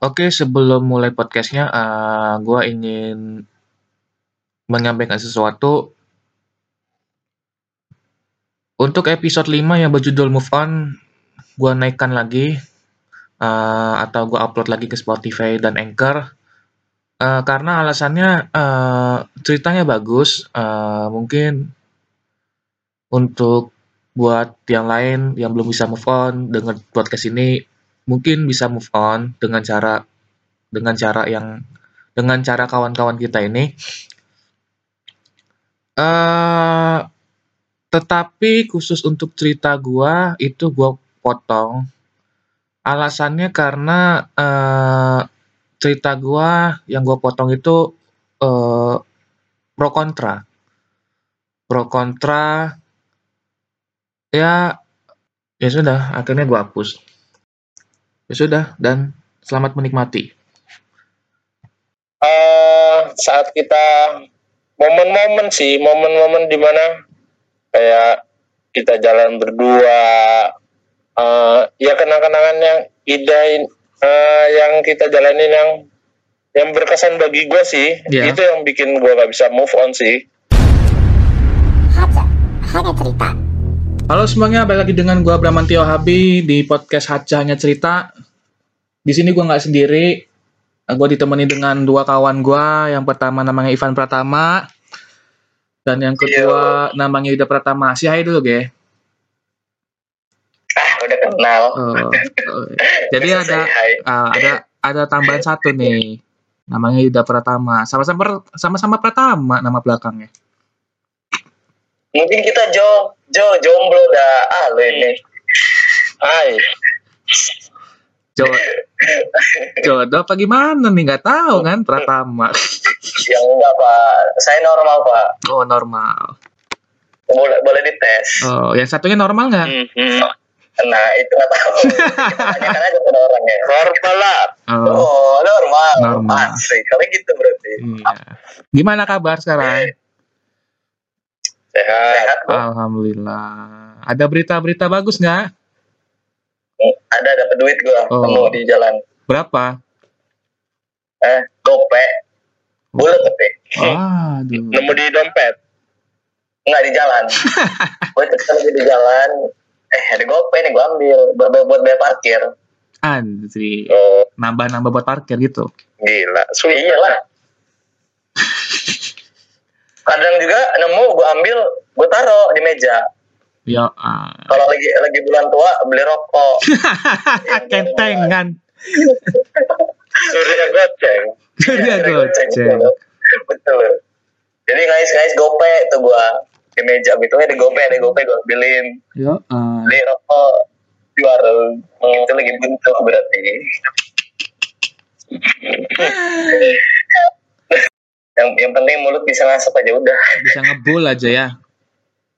Oke, sebelum mulai podcastnya, uh, gua ingin menyampaikan sesuatu. Untuk episode 5 yang berjudul Move On, gua naikkan lagi uh, atau gua upload lagi ke Spotify dan Anchor. Uh, karena alasannya uh, ceritanya bagus, uh, mungkin untuk buat yang lain yang belum bisa move on dengan podcast ini mungkin bisa move on dengan cara dengan cara yang dengan cara kawan-kawan kita ini. Uh, tetapi khusus untuk cerita gua itu gua potong. Alasannya karena uh, cerita gua yang gua potong itu uh, pro kontra. Pro kontra ya ya sudah akhirnya gua hapus. Ya sudah, dan selamat menikmati. Uh, saat kita momen-momen sih, momen-momen di mana kayak kita jalan berdua, uh, ya kenang-kenangan yang indah uh, yang kita jalanin yang yang berkesan bagi gue sih, yeah. itu yang bikin gue gak bisa move on sih. hanya cerita. Halo semuanya, balik lagi dengan gue Bramantio Habi di podcast Haja Hanya Cerita. Di sini gue nggak sendiri, gue ditemani dengan dua kawan gue. Yang pertama namanya Ivan Pratama, dan yang kedua Yo. namanya Yuda Pratama. Si hai dulu, ge. Ah, udah kenal. Oh, oh. Jadi ada uh, ada ada tambahan satu nih, namanya Yuda Pratama. Sama-sama sama-sama Pratama nama belakangnya. Mungkin kita jauh Jo jomblo dah ah lo ini. Hai. Jo jodoh apa gimana nih nggak tahu kan Pratama. ya enggak pak, saya normal pak. Oh normal. Boleh boleh dites. Oh yang satunya normal nggak? Mm -hmm. Nah itu nggak tahu. Tanyakan aja ke orangnya. Normal lah. Oh, oh normal. Normal. Asik. Kalau gitu berarti. Iya. Gimana kabar sekarang? Sehat. Alhamdulillah. Ada berita-berita bagus nggak? Ada dapat duit gua oh. temu di jalan. Berapa? Eh, gope. Bulat tapi. Aduh. Nemu di dompet. Enggak di jalan. gua itu lagi di jalan. Eh, ada gope nih gua ambil buat, buat bayar parkir. Anjir. Oh. Nambah-nambah buat parkir gitu. Gila. Sulit. Iyalah kadang juga nemu gue ambil gue taro di meja. Ya uh. kalau lagi lagi bulan tua beli rokok. kentengan surya goceng. Surya goceng betul. Jadi ngais ngais gope itu gue di meja gitu. Ada gope ada gope gue ambilin. Ya uh. beli rokok di warung itu lagi bentuk berarti yang yang penting mulut bisa ngasap aja udah bisa ngebul aja ya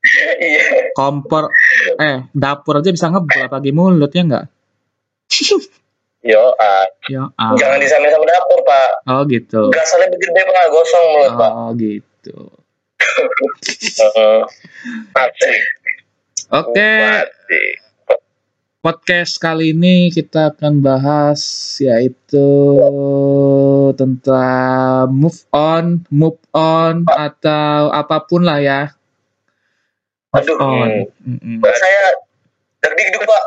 iya kompor eh dapur aja bisa ngebul apalagi mulut ya enggak Yo, ah. Yo, ah. Jangan disamain sama dapur, Pak. Oh, gitu. Gasalnya gede, Pak. Gosong mulut, oh, Pak. Oh, gitu. Oke. Okay podcast kali ini kita akan bahas yaitu tentang move on, move on atau apa pun lah ya. Move Aduh, on. Mm -mm. saya deg pak.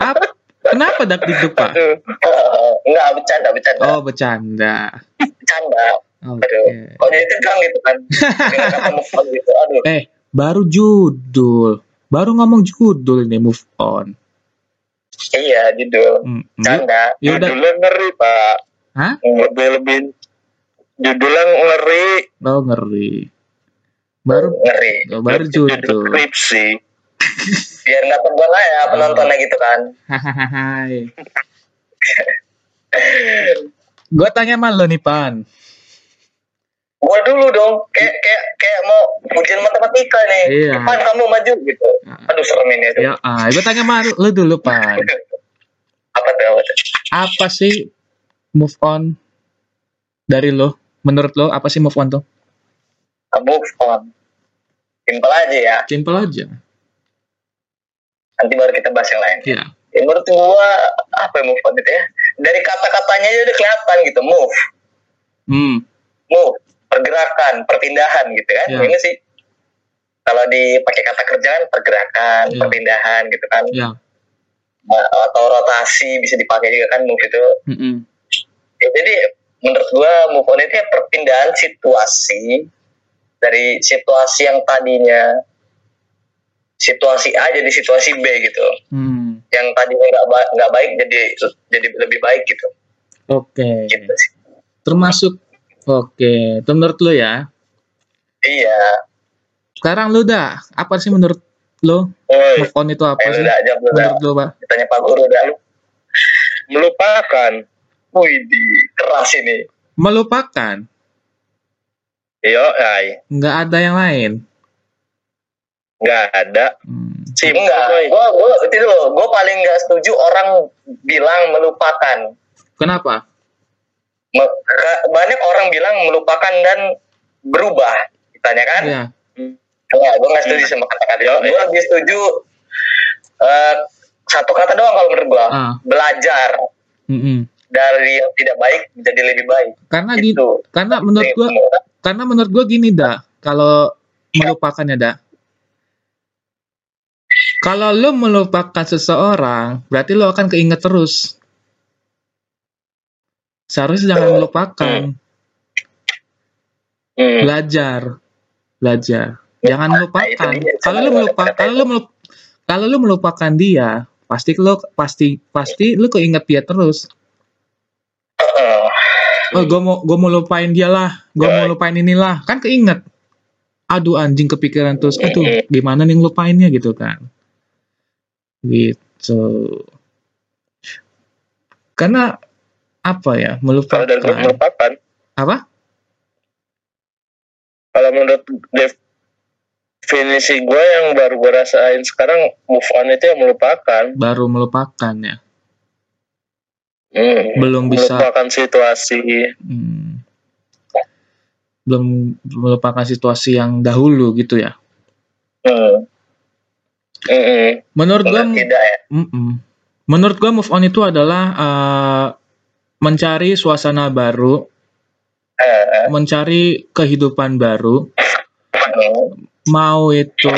Apa? Kenapa dak dikduk pak? Aduh. Uh, enggak bercanda bercanda. Oh bercanda. bercanda. Oke. Okay. Kalau jadi tegang gitu kan. move on gitu. Aduh. Eh baru judul. Baru ngomong judul ini move on. Iya judul. Hmm. Canda. Yaudah. Judulnya ngeri pak. Hah? Lebih lebih judulnya ngeri. Oh ngeri. Baru ngeri. Oh, baru judul. Judul skripsi. Biar nggak tegang lah ya penontonnya oh. gitu kan. Hai. Gue tanya sama lo nih Pan gue dulu dong kayak kayak kayak mau ujian matematika nih. Iya. Pan kamu maju gitu. Ah. aduh serem ini tuh ya ah gue tanya sama lu dulu Pan. Apa tuh apa tuh? Apa sih move on dari lo menurut lo apa sih move on tuh? A move on. Simple aja ya. Simple aja. Nanti baru kita bahas yang lain. Iya. Ya menurut gua apa ya move on itu ya? Dari kata-katanya aja udah kelihatan gitu move. Hmm. move pergerakan perpindahan gitu kan Ya. ini sih kalau dipakai kata kerjaan pergerakan Ya. perpindahan gitu kan Ya. Nah, atau rotasi bisa dipakai juga kan move itu Mm-mm. Ya, jadi menurut gua move on itu ya perpindahan situasi dari situasi yang tadinya situasi A jadi situasi B gitu Hmm. yang tadinya nggak ba- nggak baik jadi jadi lebih baik gitu Oke. gitu sih Termasuk Oke, itu menurut lu ya. iya Sekarang lu dah, apa sih menurut lu Woi, move on itu apa eh, sih? udah aja udah Menurut lu, Pak? ditanya Pak Guru udah melupakan wih di keras ini Melupakan, yo ay nggak ada yang lain. nggak ada Hmm. sih enggak gua gua itu loh gua paling nggak setuju orang bilang melupakan Kenapa? Banyak orang bilang melupakan dan berubah ditanya kan Iya. enggak gue nggak setuju sama kata-kata gue lebih setuju eh, satu kata doang kalau menurut gue Ah. belajar Mm-mm. dari yang tidak baik menjadi lebih baik Karena Gitu. gitu. Karena menurut gua, karena menurut gua gini dah, kalau melupakannya dah. Kalau lo melupakan seseorang, berarti lo akan keinget terus. Seharusnya jangan melupakan, Hmm. belajar, belajar. Jangan Nah, melupakan. itu dia. Kalau lo melupakan, kalau melup- kalau lo melupakan dia, pasti lo pasti pasti lo keinget dia terus. Heeh. Oh, gue mau gue mau lupain dia lah, gue mau lupain inilah, kan keinget. Aduh anjing kepikiran terus, aduh gimana nih ngelupainnya gitu kan? Gitu. Karena apa ya kalau dari gue melupakan? melupakan Apa? kalau menurut definisi gue yang baru gue rasain sekarang move on itu yang melupakan Baru melupakan ya. Hmm. Belum bisa. melupakan situasi Hmm, belum melupakan situasi yang dahulu gitu ya. hmm. Hmm. Menurut gue, ya Mm-mm. Menurut gua move on itu adalah eh, mencari suasana baru, Eh, mencari kehidupan baru, mau itu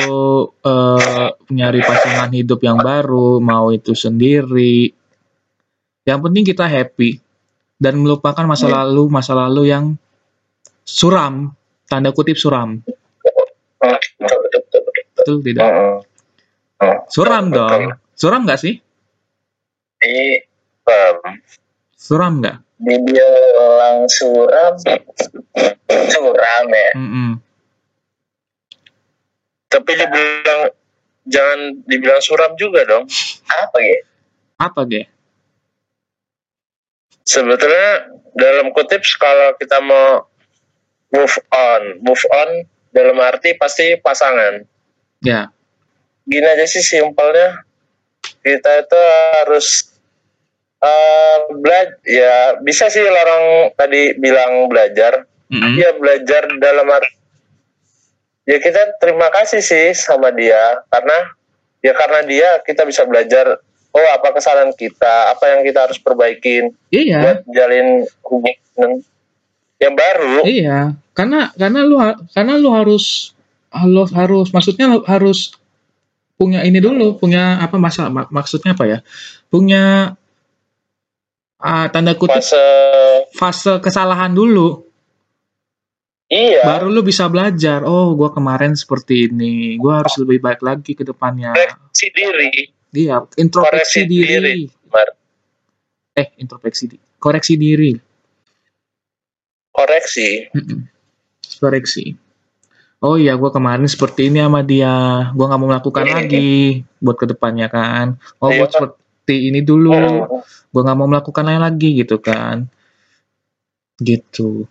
eh, nyari pasangan hidup yang baru, mau itu sendiri. Yang penting kita happy dan melupakan masa Hmm. lalu, masa lalu yang suram, tanda kutip suram. Hmm. betul tidak? Hmm. Hmm. Suram dong. Suram nggak sih? Um, Suram nggak? dibilang suram suram ya Mm-mm. tapi dibilang jangan dibilang suram juga dong apa ya Apa ge? sebetulnya dalam kutip kalau kita mau move on move on dalam arti pasti pasangan Ya. gini aja sih simpelnya kita itu harus belajar ya bisa sih orang tadi bilang belajar Mm-mm. ya belajar dalam arti ya kita terima kasih sih sama dia karena ya karena dia kita bisa belajar oh apa kesalahan kita apa yang kita harus perbaikin Iya. buat jalin hubungan yang baru Iya, karena karena lu karena lu harus lu harus maksudnya lu harus punya ini dulu, punya apa masa mak- maksudnya apa ya? Punya ah, tanda kutip fase fase kesalahan dulu, iya baru lu bisa belajar. Oh, gua kemarin seperti ini, gua harus lebih baik lagi ke depannya. koreksi diri Iya, introspeksi diri. diri. Mar. Eh, introspeksi diri. Koreksi diri. koreksi Mm-mm. Koreksi. Oh iya, gue kemarin seperti ini sama dia. Gue nggak mau melakukan Iya. lagi buat ke depannya kan. Oh, buat seperti ini dulu. Hmm. Gue nggak mau melakukan lain lagi gitu kan. Gitu.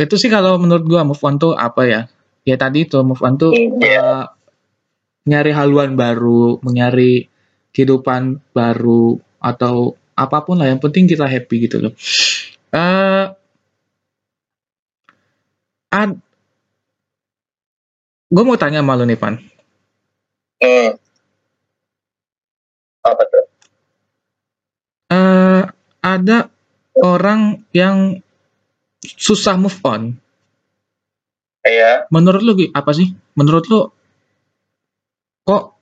Itu sih kalau menurut gue move on tuh apa ya? Ya tadi itu move on tuh Iya. eh, nyari haluan baru, mencari kehidupan baru atau apa pun lah. Yang penting kita happy gitu loh. Eh, ad, gue mau tanya sama lu nih Pan. Hmm. apa tuh ada orang yang susah move on. Iya. Menurut lu apa sih? Menurut lu kok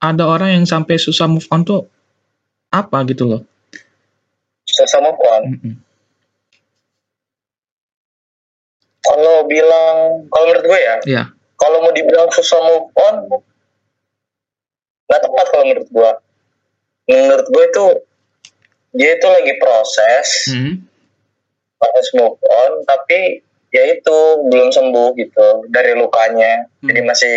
ada orang yang sampai susah move on tuh apa gitu loh? Susah move on. Mm-mm. Kalau bilang, kalau menurut gue ya, Iya. kalau mau dibilang susah move on, nggak tepat kalau menurut gue. Menurut gue itu dia itu lagi proses, Mm. proses move on, tapi ya itu belum sembuh gitu dari lukanya. Jadi Hmm. masih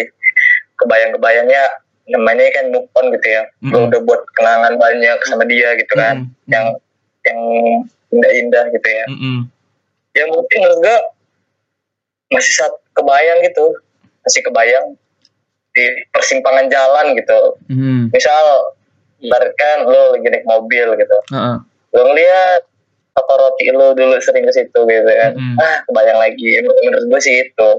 kebayang-kebayangnya namanya kan move on gitu ya. Mm-mm. udah buat kenangan banyak sama dia gitu kan, Mm-mm. yang yang indah-indah gitu ya. Mm-mm. Ya mungkin gue masih saat kebayang gitu, masih kebayang di persimpangan jalan gitu. Mm. Misal, ibaratkan lu lagi naik mobil gitu, Heeh. lu ngeliat toko roti lu dulu sering ke situ gitu kan, Mm-mm. ah kebayang lagi. Menurut gue sih itu.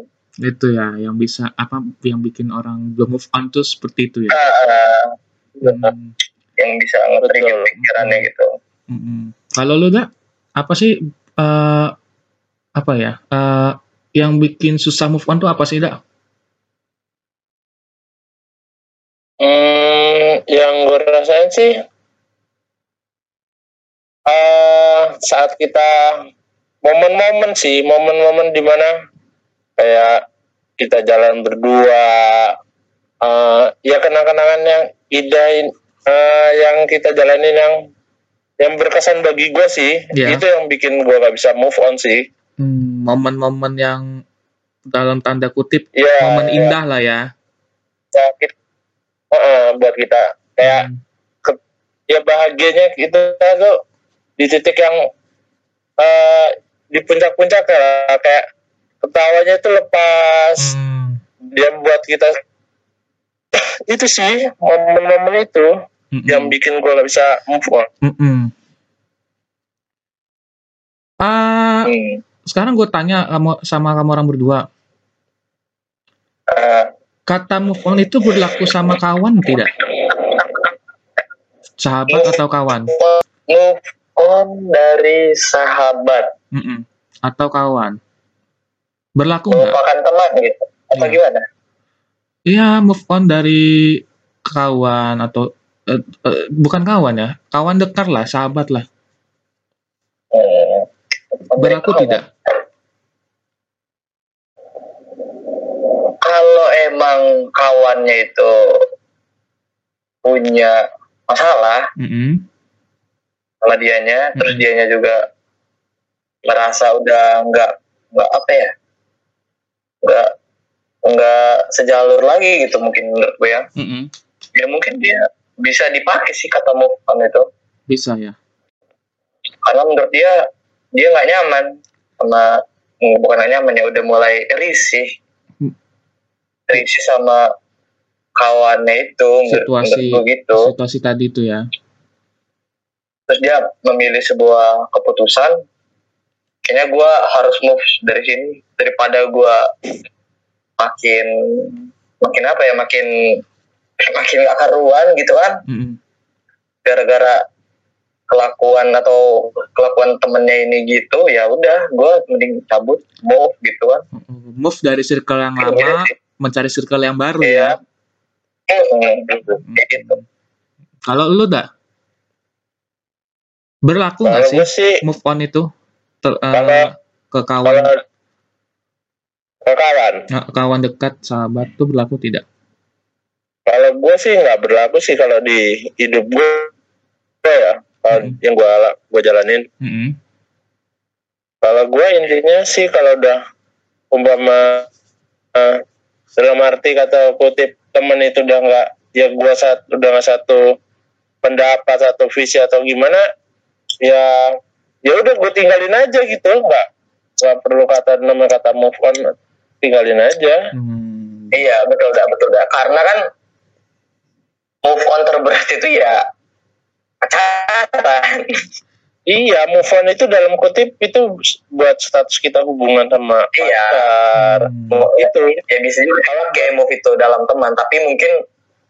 Itu ya yang bisa apa yang bikin orang belum move on tuh seperti itu ya. Ah, Hmm. yang bisa nge-trigger Betul. pikirannya gitu. Mm-mm. Kalau lu dah apa sih eh, apa ya eh, yang bikin susah move on tuh apa sih dah? Hmm, yang gue rasain sih eh saat kita momen-momen sih, momen-momen di mana kayak kita jalan berdua, eh ya kenang-kenangan yang indah eh, yang kita jalanin yang yang berkesan bagi gue sih, Iya. itu yang bikin gue gak bisa move on sih. Hmm, momen-momen yang dalam tanda kutip Ya, momen indah lah ya. sakit Heeh, buat kita kayak Hmm. ya bahagianya kita tuh di titik yang eh di puncak-puncak ya kayak ketawanya itu lepas Hmm. dia buat kita itu sih momen-momen itu Mm-mm. yang bikin gue gak bisa move on Mm-mm. Ah, hmm. sekarang gue tanya kamu sama kamu orang berdua, Eh, kata move on itu berlaku sama kawan tidak? Sahabat atau kawan? move on dari sahabat Mm-mm. Atau kawan? Berlaku nggak? melupakan teman gitu apa Iya. gimana Iya, move on dari kawan atau eh, eh, bukan kawan ya, kawan dekat lah, sahabat lah. Hmm. Berlaku tidak? Kalau emang kawannya itu punya masalah Mm-mm. sama dianya, terus Mm. dianya juga merasa udah nggak nggak apa ya, nggak nggak sejalur lagi gitu mungkin menurut gue ya. Mm-mm. Ya mungkin dia bisa dipakai sih kata move on itu, Bisa ya. karena menurut dia dia nggak nyaman sama bukan nggak nyaman ya udah mulai risih, Risih sama kawannya itu Situasi gitu. situasi tadi itu ya. terus dia memilih sebuah keputusan kayaknya gue harus move dari sini daripada gue makin makin apa ya makin makin gak karuan gitu kan Mm-mm. gara-gara kelakuan atau kelakuan temennya ini gitu ya udah gue mending cabut move gitu kan Move dari circle yang lama. Mencari circle yang baru Iya. ya. Hmm, gitu. Kayak gitu. Kalau lu dah berlaku nggak sih sih move on itu Ter- eh, ke kawan kalau ke kawan eh, kawan dekat sahabat tuh berlaku tidak? Kalau gue sih nggak berlaku sih kalau di hidup gue ya, Hmm. yang gue gue jalanin. Mm-mm. Kalau gue intinya sih kalau udah umpama eh, dalam arti kata kutip temen itu udah nggak ya gue saat udah nggak satu pendapat satu visi atau gimana ya ya udah gue tinggalin aja gitu nggak nggak perlu kata namanya kata move on tinggalin aja Hmm. Iya betul dah betul dah karena kan move on terberat itu ya pacaran. Iya move on itu dalam kutip itu buat status kita hubungan sama Iya. pacar. Hmm. Mau itu ya bisa juga kalau game move itu dalam teman tapi mungkin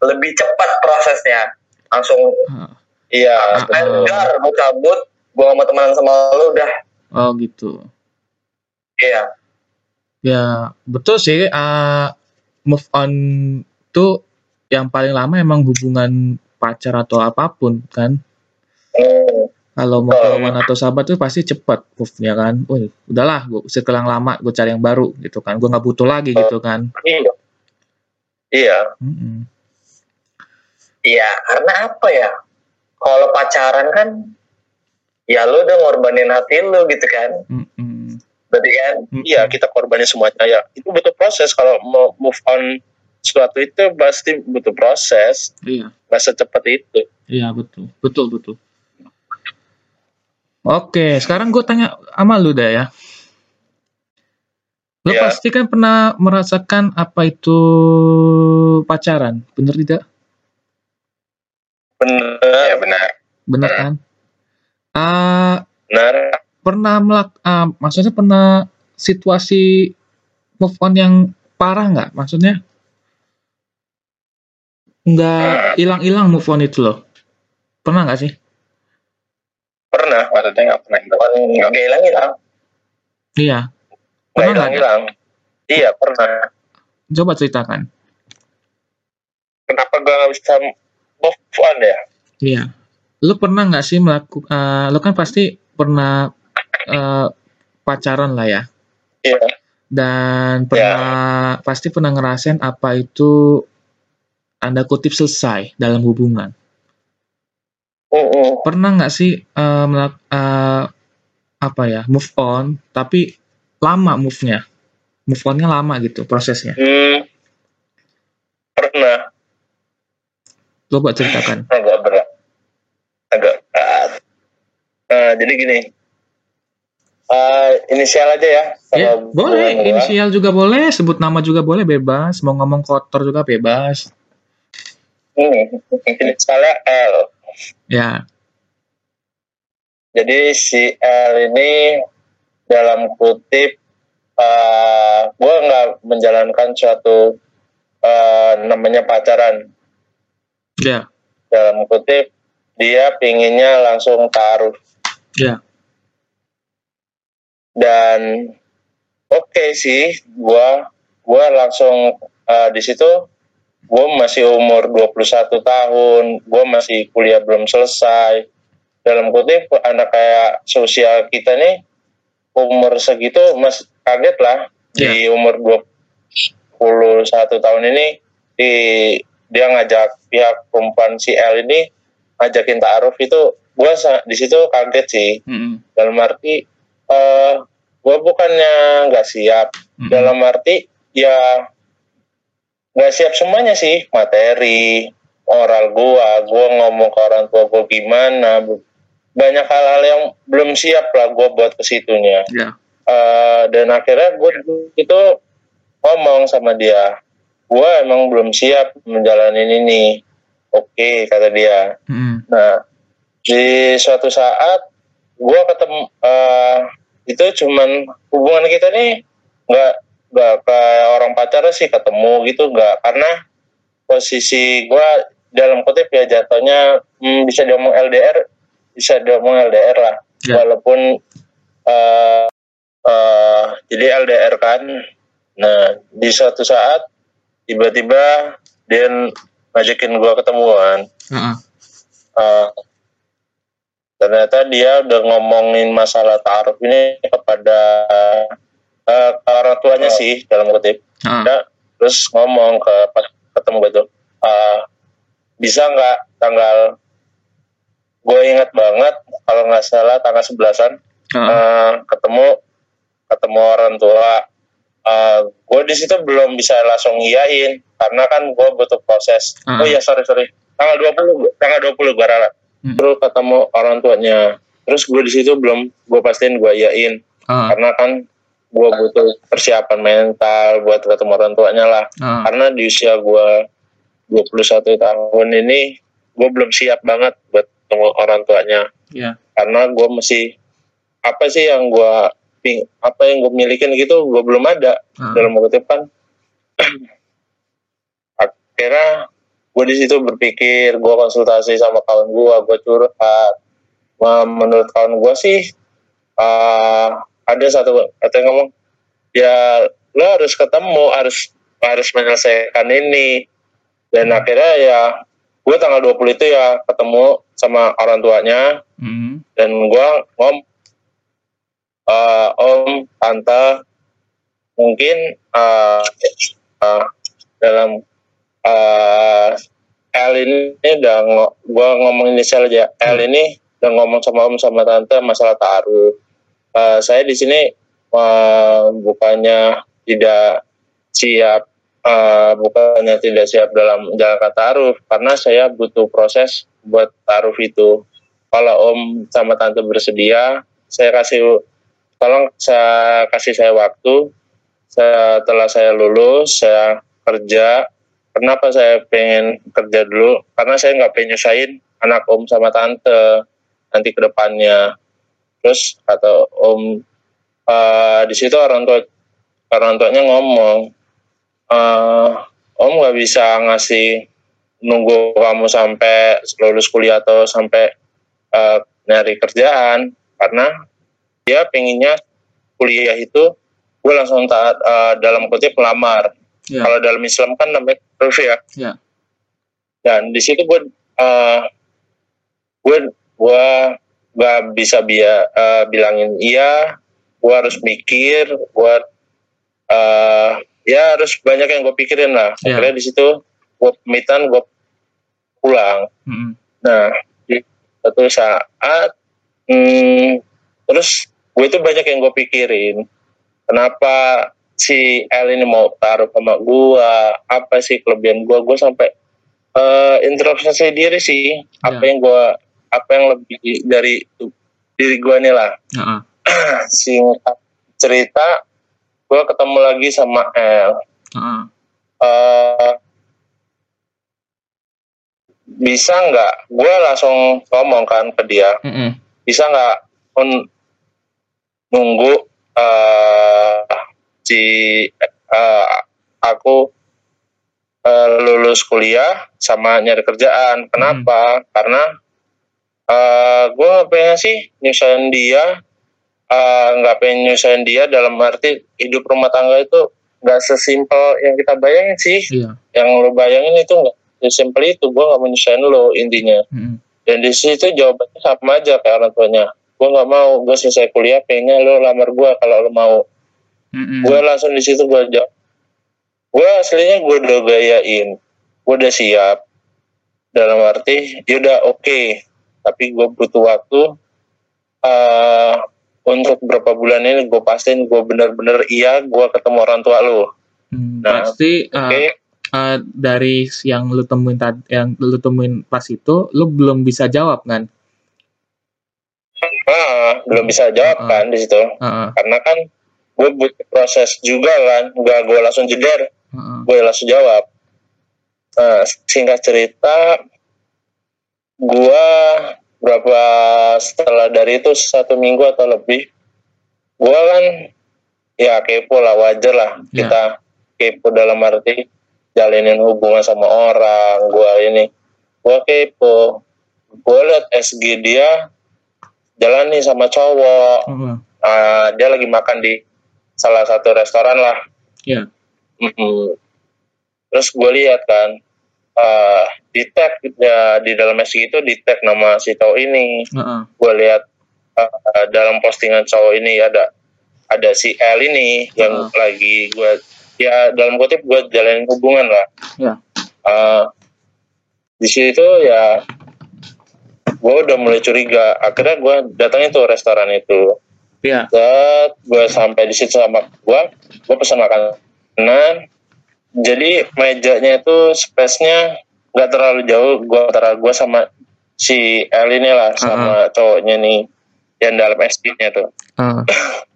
lebih cepat prosesnya langsung Ah, iya Ah, dar mau cabut gue gak mau temenan sama lu udah Oh gitu. iya Ya betul sih. uh, move on tuh yang paling lama emang hubungan pacar atau apa pun kan. Hmm, Kalau mau Betul. kawan atau sahabat tuh pasti cepet move-nya kan. Wih, udahlah, gue usir ke lama, gue cari yang baru gitu kan. Gue nggak butuh lagi gitu kan. iya iya iya karena apa ya kalau pacaran kan ya lu udah ngorbanin hati lu gitu kan Mm-mm. berarti kan Mm-mm. iya kita korbanin semuanya ya itu butuh proses kalau mau move on sesuatu itu pasti butuh proses Iya. nggak secepat itu Iya betul, betul betul. Oke, sekarang gue tanya sama lu dah ya. Lu Iya. pasti kan pernah merasakan apa itu pacaran, bener tidak? benar ya benar Bener kan? Ah, benar pernah melak, ah, maksudnya pernah situasi move on yang parah nggak? Maksudnya nggak hilang-hilang move on itu loh. Pernah nggak sih? Pernah maksudnya nggak pernah hilang kan gak hilang hilang Iya. nggak Pernah hilang nggak? hilang iya pernah Coba ceritakan. kenapa gue nggak bisa move on ya Iya. Lu pernah nggak sih melakukan? lu kan pasti pernah eh, pacaran lah ya. iya Dan pernah pasti pernah ngerasain apa itu anda kutip selesai dalam hubungan. Mm-mm. Pernah nggak sih eh, melak- eh, apa ya move on tapi lama move-nya, move on-nya lama gitu prosesnya. Hmm, pernah Coba ceritakan. agak berat agak berat nah jadi gini Eh, inisial aja ya Ya, kalau boleh. gua. Inisial juga boleh, sebut nama juga boleh, bebas. Mau ngomong kotor juga bebas. Hmm, inisialnya L Ya, jadi si L ini dalam kutip eh gue nggak menjalankan suatu eh, namanya pacaran. Ya, dalam kutip dia pinginnya langsung taruh. Ya. dan oke sih gua gua langsung eh, di situ gua masih umur 21 tahun. Gua masih kuliah belum selesai. Dalam kutip anak kayak sosial kita nih umur segitu mas kaget lah. Di umur 21 tahun ini di dia ngajak pihak perempuan si L ini ngajakin taaruf itu sa- di situ kaget sih. Mm-mm. dalam arti eh gue bukannya nggak siap. Mm-mm. dalam arti ya nggak siap semuanya sih. Materi oral gua gua ngomong ke orang tua gua gimana banyak hal-hal yang belum siap lah gua buat ke situnya. Ya, Eh, dan akhirnya gue itu ngomong sama dia gue emang belum siap menjalani ini oke kata dia. Mm-mm. Nah, di suatu saat gua ketemu eh, itu cuman hubungan kita nih nggak nggak kayak orang pacaran sih ketemu gitu nggak karena posisi gua dalam kutip ya jatuhnya hmm, bisa diomong LDR bisa diomong LDR lah Ya. walaupun eh eh, jadi LDR kan nah di suatu saat tiba-tiba dia ngajakin gua ketemuan Ah, ah. Uh, ternyata dia udah ngomongin masalah taruh ini kepada uh, ke orang tuanya sih dalam kutip. Ah, ah. Dia terus ngomong ke pas ketemu gitu uh, bisa nggak tanggal gue ingat banget kalau nggak salah tanggal sebelasan Ah, ah. uh, ketemu ketemu orang tua. Uh, gue di situ belum bisa langsung iyain karena kan gue butuh proses. Ah. oh iya sorry sorry. Tanggal 20 tanggal 20 gue ralat. Hmm. terus ketemu orang tuanya. Terus gue di situ belum gue pastiin gue iyain. Ah, karena kan gue butuh persiapan mental buat ketemu orang tuanya lah. Ah. karena di usia gue 21 tahun ini gue belum siap banget buat ketemu orang tuanya. Ya, karena gue masih apa sih yang gue apa yang gue milikin gitu gue belum ada ah. dalam kan akhirnya gue di situ berpikir gue konsultasi sama kawan gue gue curhat. Menurut kawan gue sih uh, ada satu kata yang ngomong ya lo harus ketemu harus harus menyelesaikan ini. Dan akhirnya ya gue tanggal 20 itu ya ketemu sama orang tuanya. Hmm. dan gue ngom uh, om tante mungkin uh, uh, dalam uh, L ini udah gue ngomong inisial aja. L ini udah ngomong sama om sama tante masalah taruh uh, saya di sini uh, bukannya tidak siap uh, bukannya tidak siap dalam jalan taruh karena saya butuh proses buat taruh itu. Kalau om sama tante bersedia saya kasih tolong saya kasih saya waktu. Setelah saya lulus saya kerja. Kenapa saya pengen kerja dulu? Karena saya nggak pengen nyusahin anak om sama tante nanti ke depannya terus kata om uh, di situ orang tua orang tuanya ngomong uh, om nggak bisa ngasih nunggu kamu sampai lulus kuliah atau sampai uh, nyari kerjaan karena dia pengennya kuliah itu gue langsung taat uh, dalam kutip melamar Ya. kalau dalam Islam kan namanya terus ya Ya. dan di situ gue uh, gue gue gak bisa bia, uh, bilangin iya gue harus mikir gue uh, ya harus banyak yang gue pikirin lah Ya. akhirnya di situ gue pamitan gue pulang Hmm. Nah, di satu saat, hmm, terus gue itu banyak yang gue pikirin. Kenapa si L ini mau taruh sama gue? Apa sih kelebihan gue? Gue sampai eh, introspeksi diri sih. Apa Ya. yang gue, apa yang lebih dari diri gue nih lah. Heeh. Singkat cerita, gue ketemu lagi sama L. Heeh. eh bisa nggak? Gue langsung ngomong kan ke dia, Mm-mm. bisa nggak un- nunggu eh si eh, aku eh, lulus kuliah sama nyari kerjaan. Kenapa? Karena eh gue pengen sih nyusahin dia, eh, nggak pengen nyusahin dia dalam arti hidup rumah tangga itu nggak sesimpel yang kita bayangin sih. Iya. yang lo bayangin itu nggak sesimpel itu. Gue nggak menyusahin lo intinya. Mm-mm. dan di situ jawabannya sama aja kayak orang tuanya. Gue nggak mau gue selesai kuliah pengennya lo lamar gue kalau lo mau. Gue langsung di situ gue jawab gue aslinya gue udah gayain gue udah siap. Dalam arti yaudah oke tapi gue butuh waktu eh untuk berapa bulan ini gue pastiin gue bener-bener iya gue ketemu orang tua lo Hmm, Nah, Berarti uh, oke uh, dari yang lu temuin tadi, yang lu temuin pas itu, lu belum bisa jawab kan? Ah, belum bisa jawab Ah. kan di situ Heeh. karena kan gue butuh proses juga kan gak gue langsung jeder Heeh. gue langsung jawab nah, singkat cerita gue berapa setelah dari itu satu minggu atau lebih gue kan ya kepo lah wajar lah Ya. kita kepo dalam arti jalinin hubungan sama orang gue ini gue kepo gue liat SG dia jalan nih sama cowok Heeh. Ah, dia lagi makan di salah satu restoran lah Ya. Mm-mm. Terus gue lihat kan eh di tag ya, di dalam SG itu di tag nama si cowok ini. Heeh. Gue lihat eh, dalam postingan cowok ini ada ada si L ini yang Ah. lagi gue ya dalam kutip gue jalanin hubungan lah. Ya. Eh, di situ ya gue udah mulai curiga. Akhirnya gue datangin tuh restoran itu. Ya. Set, gue sampai di situ sama gue, gue pesan makanan. Jadi mejanya itu space-nya nggak terlalu jauh gue antara gue sama si El ini lah sama cowoknya nih yang dalam SD-nya tuh. Heeh.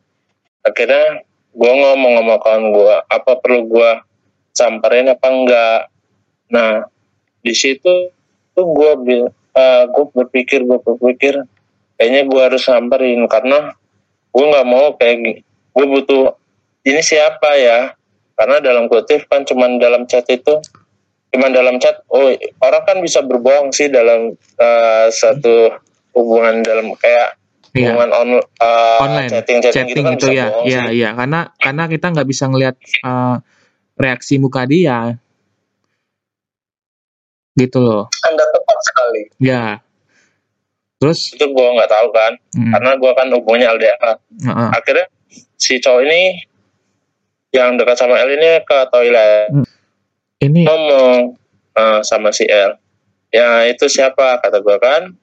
Akhirnya gue ngomong sama kawan gue, apa perlu gue samperin apa enggak? Nah di situ tuh gue bil, gue berpikir gue berpikir kayaknya gue harus samperin karena gue nggak mau kayak gue butuh ini siapa ya karena dalam kutip kan cuman dalam chat itu cuman dalam chat oh orang kan bisa berbohong sih dalam eh, satu hubungan dalam kayak Iya. hubungan on, uh, Online, chatting chatting, gitu kan itu ya, iya sih. iya karena karena kita nggak bisa ngelihat eh, reaksi muka dia, gitu loh. anda tepat sekali Ya. Terus, itu gue nggak tahu kan mm, karena gue kan hubungannya LDR heeh. akhirnya si cowok ini yang dekat sama L ini ke toilet. Ini ngomong uh, sama si L. Ya itu siapa? kata gue kan.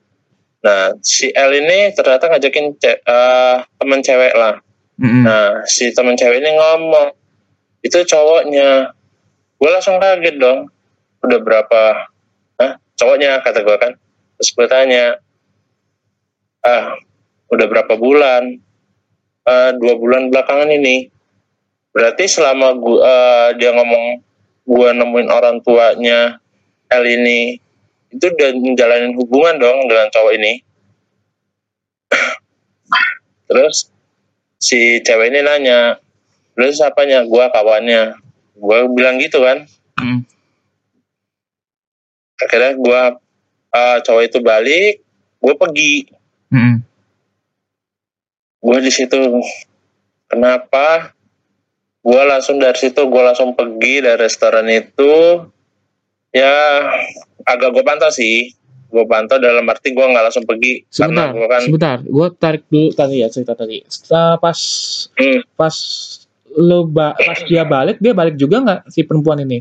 Nah si L ini ternyata ngajakin ce- uh, temen cewek lah. Mm, nah si temen cewek ini ngomong itu cowoknya. Gue langsung kaget dong. Udah berapa? Hah? cowoknya? kata gue kan. Terus gue tanya ah udah berapa bulan? "Eh, dua bulan belakangan ini berarti selama gua eh, dia ngomong gua nemuin orang tuanya L ini itu udah menjalanin hubungan dong dengan cowok ini. Terus si cewek ini nanya terus apanya? Gua kawannya. Gua bilang gitu kan. Mm, akhirnya gua eh, cowok itu balik gua pergi. Mm, gue di situ kenapa gue langsung dari situ gue langsung pergi dari restoran itu ya agak gue pantau sih gue pantau dalam arti gue nggak langsung pergi Sebentar, karena gue kan sebentar. Gue tarik dulu tadi ya cerita tadi. Setelah pas hmm, pas lo ba- pas dia balik, dia balik juga nggak si perempuan ini?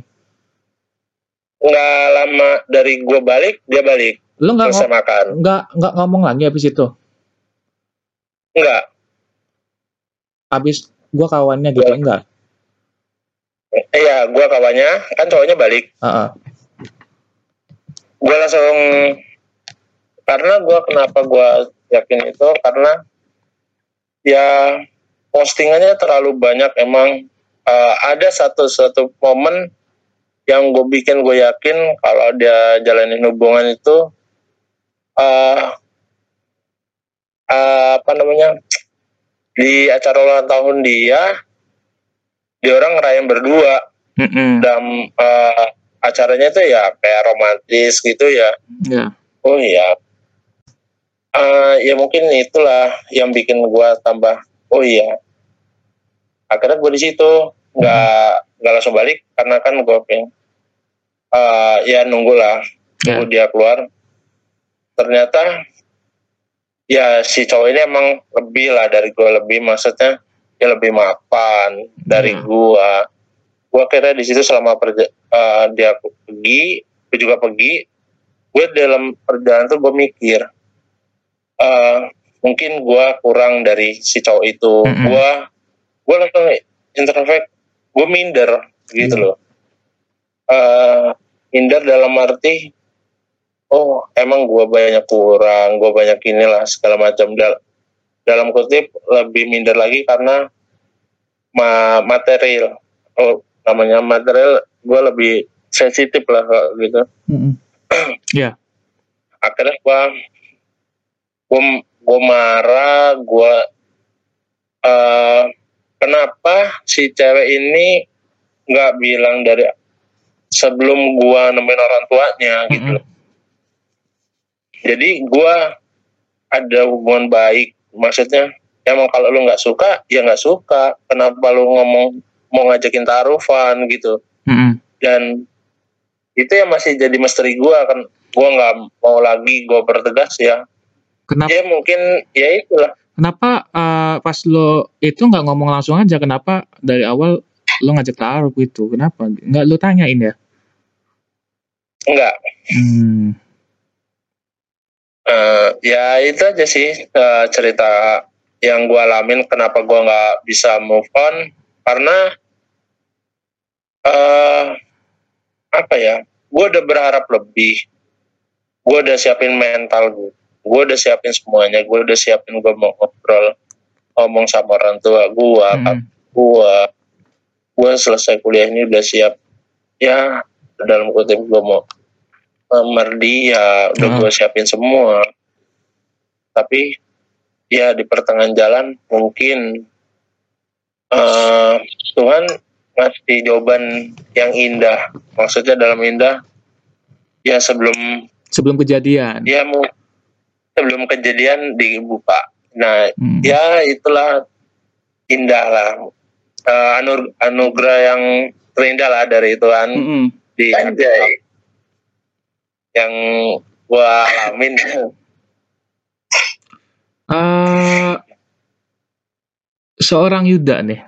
nggak lama dari gue balik dia balik Lo nggak selesai ngo- makan nggak nggak ngomong lagi habis itu? nggak Habis gua kawannya gitu enggak? Iya gue kawannya. Kan cowoknya balik. Heeh. gue langsung karena gue kenapa gue yakin itu? Karena ya postingannya terlalu banyak. Emang eh, ada satu satu momen yang gue bikin gue yakin kalau dia jalanin hubungan itu eh eh, apa namanya di acara ulang tahun dia dia orang ngerayain berdua. Mm-mm. dan eh, acaranya itu ya kayak romantis gitu ya. Ya. oh iya. Eh, ya mungkin itulah yang bikin gua tambah oh iya. Akhirnya gue di situ. Nggak nggak langsung balik karena kan gue pengen eh, ya nunggulah Ya. nunggu dia keluar. Ternyata ya si cowok ini emang lebih lah dari gue lebih maksudnya dia lebih mapan dari Hmm. gua gua kira di situ selama perja- eh, dia pergi gue juga pergi gue dalam perjalanan tuh gue mikir eh mungkin gua kurang dari si cowok itu Mm-mm. gua gua langsung introvert gue minder gitu Hmm. loh eh minder dalam arti oh emang gua banyak kurang gua banyak inilah segala macam Dal- dalam kutip lebih minder lagi karena ma material oh namanya material gua lebih sensitif lah gitu Mm-mm. Ya. akhirnya gua gua, gua marah gua eh kenapa si cewek ini nggak bilang dari sebelum gua nemuin orang tuanya gitu Mm-mm. loh. jadi gua ada hubungan baik maksudnya emang kalau lu nggak suka ya nggak suka kenapa lu ngomong mau ngajakin taruhan gitu Mm-mm. dan itu yang masih jadi misteri gua kan gua nggak mau lagi gua bertegas ya Kenapa? ya mungkin ya itulah Kenapa eh, pas lo itu nggak ngomong langsung aja? Kenapa dari awal lo ngajak taruh gitu? Kenapa? Nggak lo tanyain ya? enggak Hmm. Eh, ya itu aja sih eh, cerita yang gua alamin kenapa gua nggak bisa move on. Karena eh apa ya gua udah berharap lebih. Gua udah siapin mental gue gue udah siapin semuanya. Gue udah siapin gue mau ngobrol ngomong sama orang tua gue Mm-mm. gue gue selesai kuliah ini udah siap. Ya dalam kutip gue mau lamar dia udah Ah. gue siapin semua tapi ya di pertengahan jalan mungkin eh Tuhan ngasih jawaban yang indah maksudnya dalam indah ya sebelum Sebelum kejadian. ya mau sebelum kejadian dibuka. Nah, Hmm. ya itulah indah lah. Eh, anu- anugerah yang terindah lah dari Tuhan Mm-mm. di Anjay. Yang gua alamin. Eh, seorang Yuda nih,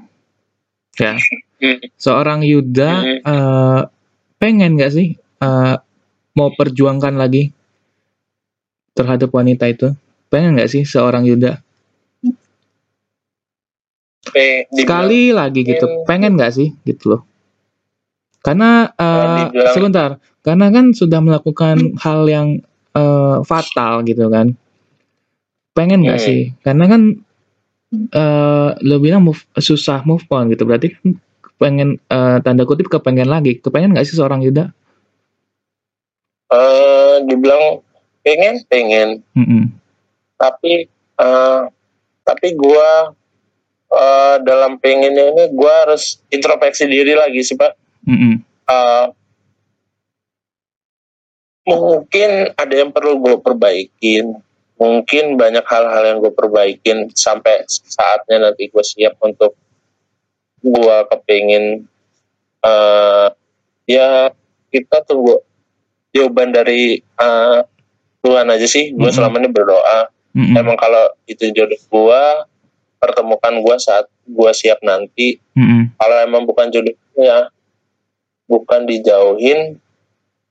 ya, Hmm. seorang Yuda eh, pengen nggak sih eh, mau perjuangkan lagi terhadap wanita itu? Pengen nggak sih seorang Yuda? Sekali lagi gitu, pengen nggak sih gitu loh? Karena dibilang- sebentar, karena kan sudah melakukan hal yang eh, fatal gitu kan. Pengen nggak Hmm. sih? Karena kan eh lo bilang move, susah move on gitu, berarti kan pengen eh, tanda kutip kepengen lagi, kepengen nggak sih seorang Yuda? eh, dibilang pengen pengen Mm-mm. tapi eh, tapi gua eh, dalam pengennya ini gua harus introspeksi diri lagi sih pak Mm-mm. Eh, mungkin ada yang perlu gue perbaikin mungkin banyak hal-hal yang gue perbaikin sampai saatnya nanti gue siap untuk gue kepingin eh ya kita tunggu jawaban dari eh, Tuhan aja sih gue Mhm. selama ini berdoa Mm-mm. emang kalau itu jodoh gue pertemukan gue saat gue siap nanti Mm-mm. kalau emang bukan jodoh ya bukan dijauhin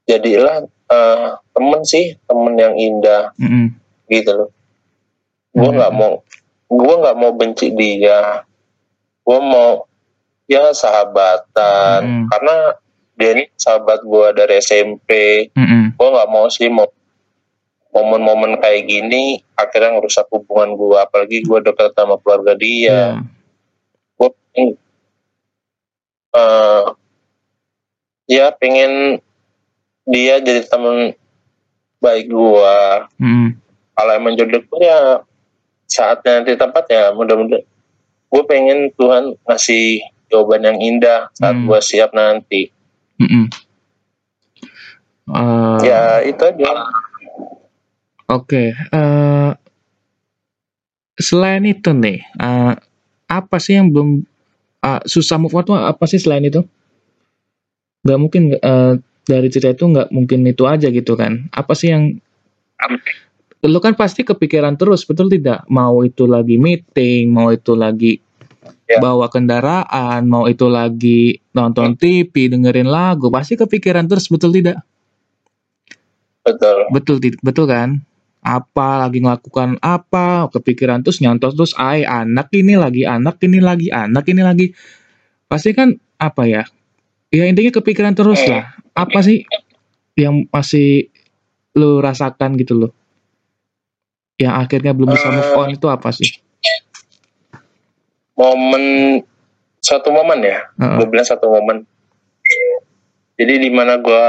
jadilah eh, temen sih temen yang indah Mm-mm. gitu loh gue Hmm. nggak mau gue nggak mau benci dia gue mau ya sahabatan Hmm. karena dia ini sahabat gue dari SMP Mm-mm. gue nggak mau sih mau momen-momen kayak gini akhirnya ngerusak hubungan gue apalagi gue dekat sama keluarga dia Ya. gue pengen eh, ya pengen dia jadi teman baik gua Mm-mm. kalau emang jodoh gua ya saatnya nanti tepat ya mudah-mudahan gue pengen Tuhan ngasih jawaban yang indah saat Hmm. gua siap nanti Mm-mm. Eh, ya itu aja Oke, eh, selain itu nih, eh, apa sih yang belum ah, susah move on tuh apa sih selain itu? Gak mungkin eh, dari cerita itu nggak mungkin itu aja gitu kan? Apa sih yang lu kan pasti kepikiran terus, betul tidak? Mau itu lagi meeting, mau itu lagi Ya. bawa kendaraan, mau itu lagi nonton TV, dengerin lagu, pasti kepikiran terus, betul tidak? betul Betul betul kan? Apa lagi ngelakukan apa, kepikiran terus nyontos terus ay anak ini lagi, anak ini lagi, anak ini lagi. Pasti kan apa ya? Ya intinya kepikiran terus Eh. lah. Apa sih yang masih lu rasakan gitu loh? Yang akhirnya belum bisa move on itu apa sih? momen satu momen ya Heeh. gue bilang satu momen jadi di mana gue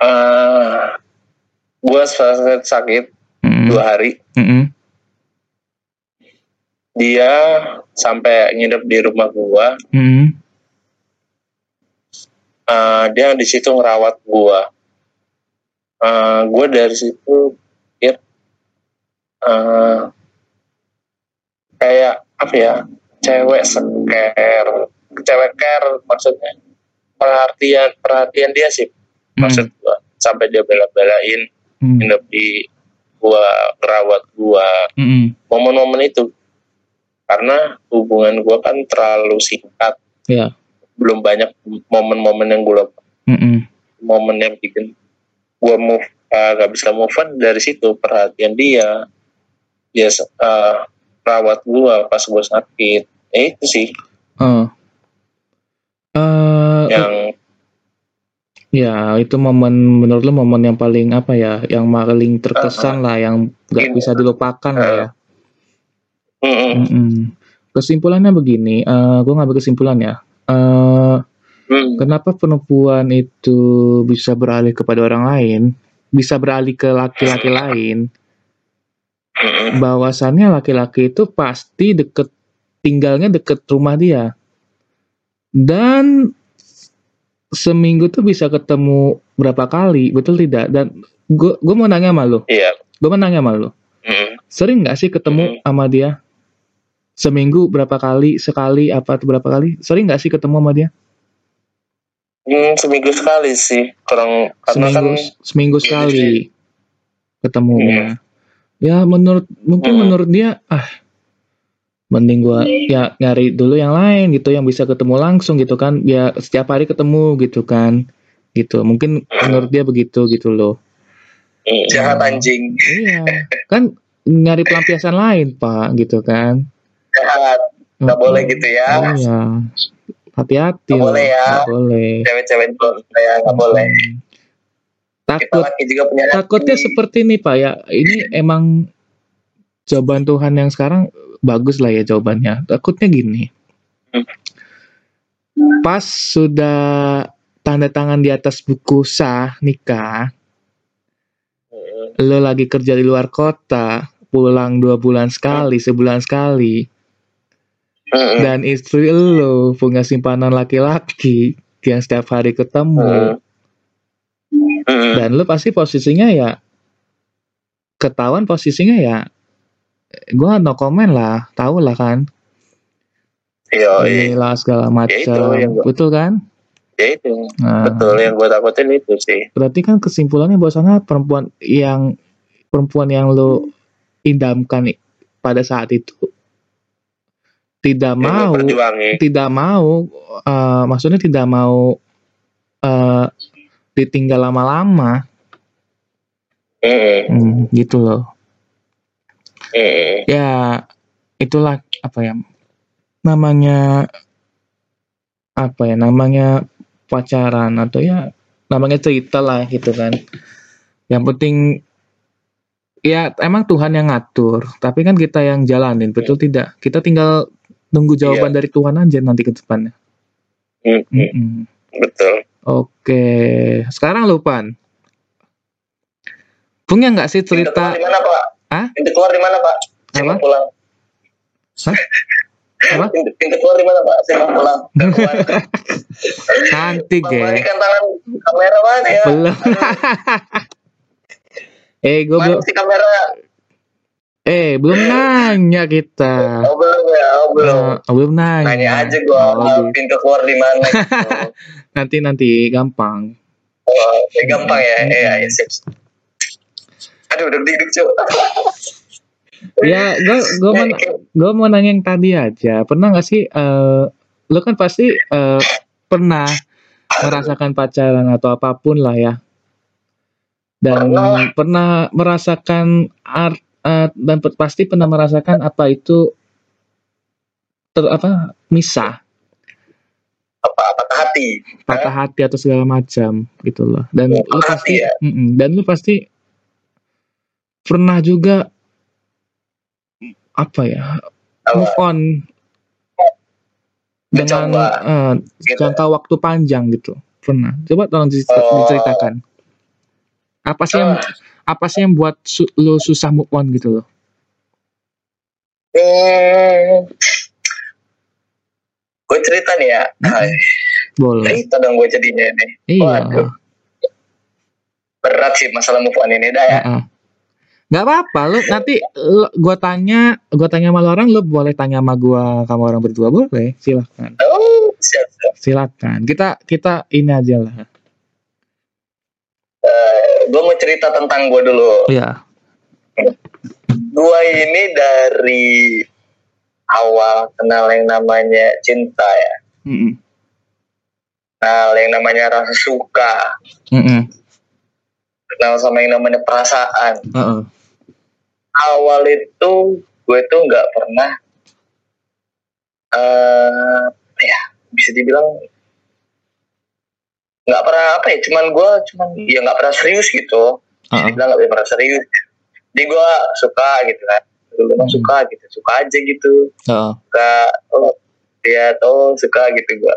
uh, gue sakit sakit Mm-mm. dua hari Mm-mm. dia sampai nginep di rumah gua Mm-mm. Eh, dia di situ ngerawat gua. Eh, gua dari situ pikir eh, kayak apa ya cewek seker. Cewek care maksudnya. Perhatian perhatian dia sih maksud gua. Sampai dia bela-belain Mm. nginep di gua ngerawat gua. Mm-mm. momen-momen itu. Karena hubungan gua kan terlalu singkat. Ya. Belum banyak momen-momen yang gue Mm-mm. momen yang bikin gue move uh, gak bisa move on dari situ perhatian dia dia uh, rawat gue pas gue sakit Eh, itu sih Oh. Eh, yang Ya, itu momen menurut lu momen yang paling apa ya, yang paling terkesan lah, yang nggak Ini. bisa dilupakan lah ya. Mm-mm. Mm-mm. Kesimpulannya begini, eh gue ngambil kesimpulan ya. Eh Mm. kenapa perempuan itu bisa beralih kepada orang lain, bisa beralih ke laki-laki lain? Mm-mm. Bahwasannya laki-laki itu pasti deket tinggalnya deket rumah dia, dan seminggu tuh bisa ketemu berapa kali, betul tidak? Dan gue gue mau nanya sama lu, iya gue mau nanya sama lu Hmm. sering nggak sih ketemu sama dia seminggu berapa kali sekali apa tuh berapa kali? Sering nggak sih ketemu sama dia? Hmm, seminggu sekali sih. Kurang karena seminggu kan seminggu Iya, sekali ketemunya. Ya menurut mungkin Hmm. menurut dia ah mending gua ya nyari dulu yang lain gitu yang bisa ketemu langsung gitu kan. Ya setiap hari ketemu gitu kan. Gitu mungkin menurut dia begitu gitu loh. Hmm, Jahat anjing. iya. Kan nyari pelampiasan lain pak gitu kan Jahat. Nggak boleh gitu ya. iya hati-hati Nggak boleh ya. Nggak boleh Cewek-cewek ya nggak boleh. Hmm. Kita takut juga punya takutnya hati. seperti ini pak ya ini emang jawaban Tuhan yang sekarang bagus lah ya jawabannya takutnya gini Hmm. pas sudah tanda tangan di atas buku sah nikah hmm, lo lagi kerja di luar kota pulang dua bulan sekali sebulan sekali Dan istri lo punya simpanan laki-laki yang setiap hari ketemu. Dan lu pasti posisinya ya ketahuan posisinya ya gua no comment lah tahu lah kan. Iya. inilah segala macam itu yang gua- betul kan? Ya itu. nah, Betul yang gue takutin itu sih. berarti kan kesimpulannya bahwasanya perempuan yang perempuan yang lu idamkan i- pada saat itu tidak yang mau tidak mau eh, maksudnya tidak mau eh, ditinggal lama-lama. Hmm, Hmm, gitu loh. Hmm, ya itulah apa ya namanya apa ya namanya pacaran atau ya namanya cerita lah gitu kan. Yang penting ya emang Tuhan yang ngatur tapi kan kita yang jalanin betul tidak? Kita tinggal nunggu jawaban dari Tuhan aja nanti ke depannya hmm, hmm, Mm-mm. Betul. oke sekarang lupan punya nggak sih Pintu cerita keluar di mana pak? Hah? Pintu keluar di mana pak? Saya mau Apa? pulang. Hah? Apa? Pintu, pintu keluar di mana pak? Saya mau pulang. Cantik Bang ya balikan tangan kamera mana ya? belum eh gue belum kamera? Eh belum nanya kita Oh belum ya, oh belum. Eh, belum nanya Nanya aja gua Oh, gitu. pintu keluar di mana gitu. nanti nanti gampang Oh, ya gampang ya. Iya, ya, sip. Aduh, udah duduk cuy. ya gue gue mau gue mau nanya yang tadi aja pernah nggak sih eh lo kan pasti eh, pernah merasakan pacaran atau apa pun lah ya dan Pernah. pernah merasakan art eh, dan pasti pernah merasakan apa itu ter, apa misah Apa patah hati? patah hati atau segala macam gitu loh dan Oh, lu pasti ya? Mm-mm. dan lu pasti pernah juga apa ya Apa? move on dengan Mencoba. eh, Gitu. jangka waktu panjang gitu pernah coba tolong Oh. diceritakan apa sih yang Ah. Apa sih yang buat su- lu susah move on gitu loh Hmm. Gue cerita nih ya. Hai. boleh Cerita dong gue jadinya nih. iya Waduh. Berat sih masalah move on ini dah ya. Heeh. nggak apa-apa lu nanti lu, gua tanya gua tanya sama lu orang lu boleh tanya sama gua kamu orang berdua boleh silakan Oh, siap, siap. silakan kita kita ini aja lah gue mau cerita tentang gue dulu. ya Gue ini dari awal kenal yang namanya cinta ya. Mm-mm. Kenal yang namanya rasa suka. Mm-mm. Kenal sama yang namanya perasaan. Heeh. Awal itu gue tuh nggak pernah eh ya bisa dibilang nggak pernah apa ya cuman gue cuman ya nggak pernah serius gitu. Bisa Heeh. dibilang nggak pernah serius. Jadi gue suka gitu kan. Dulu mah Hmm. suka gitu suka aja gitu. Heeh. suka oh dia oh suka gitu gue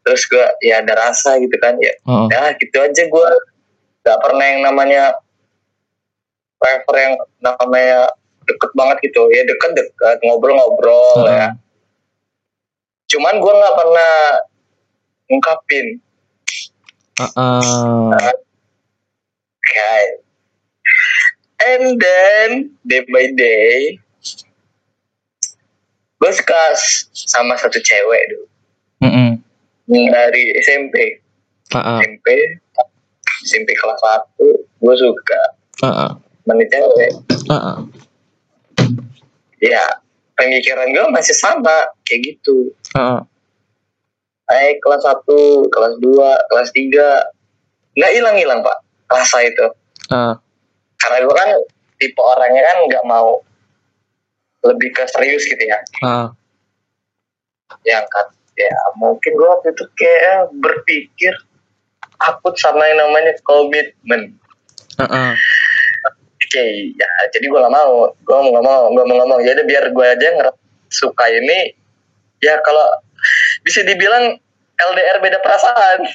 terus gue ya ada rasa gitu kan ya. Heeh. ya gitu aja gue nggak pernah yang namanya prefer yang namanya deket banget gitu. Ya deket deket ngobrol-ngobrol ya. Heeh. cuman gue nggak pernah ngungkapin Heeh. kayak and then day by day gue suka sama satu cewek dulu Mm-mm. dari SMP Ah, ah. SMP SMP kelas 1 gue suka ah. sama nih cewek Ah, ah. ya pemikiran gue masih sama kayak gitu Ah, ah. Naik kelas 1 kelas 2 kelas 3 nggak hilang-hilang pak. Rasa itu. Ah, karena gue kan tipe orangnya kan nggak mau lebih ke serius gitu ya. Ah. yang kan ya mungkin gue waktu itu kayak berpikir takut sama yang namanya komitmen. Ah, ah. oke ya jadi gue gak mau. Gue nggak mau gue mau ngomong jadi biar gue aja ngerasa suka ini. Ya kalau bisa dibilang LDR beda perasaan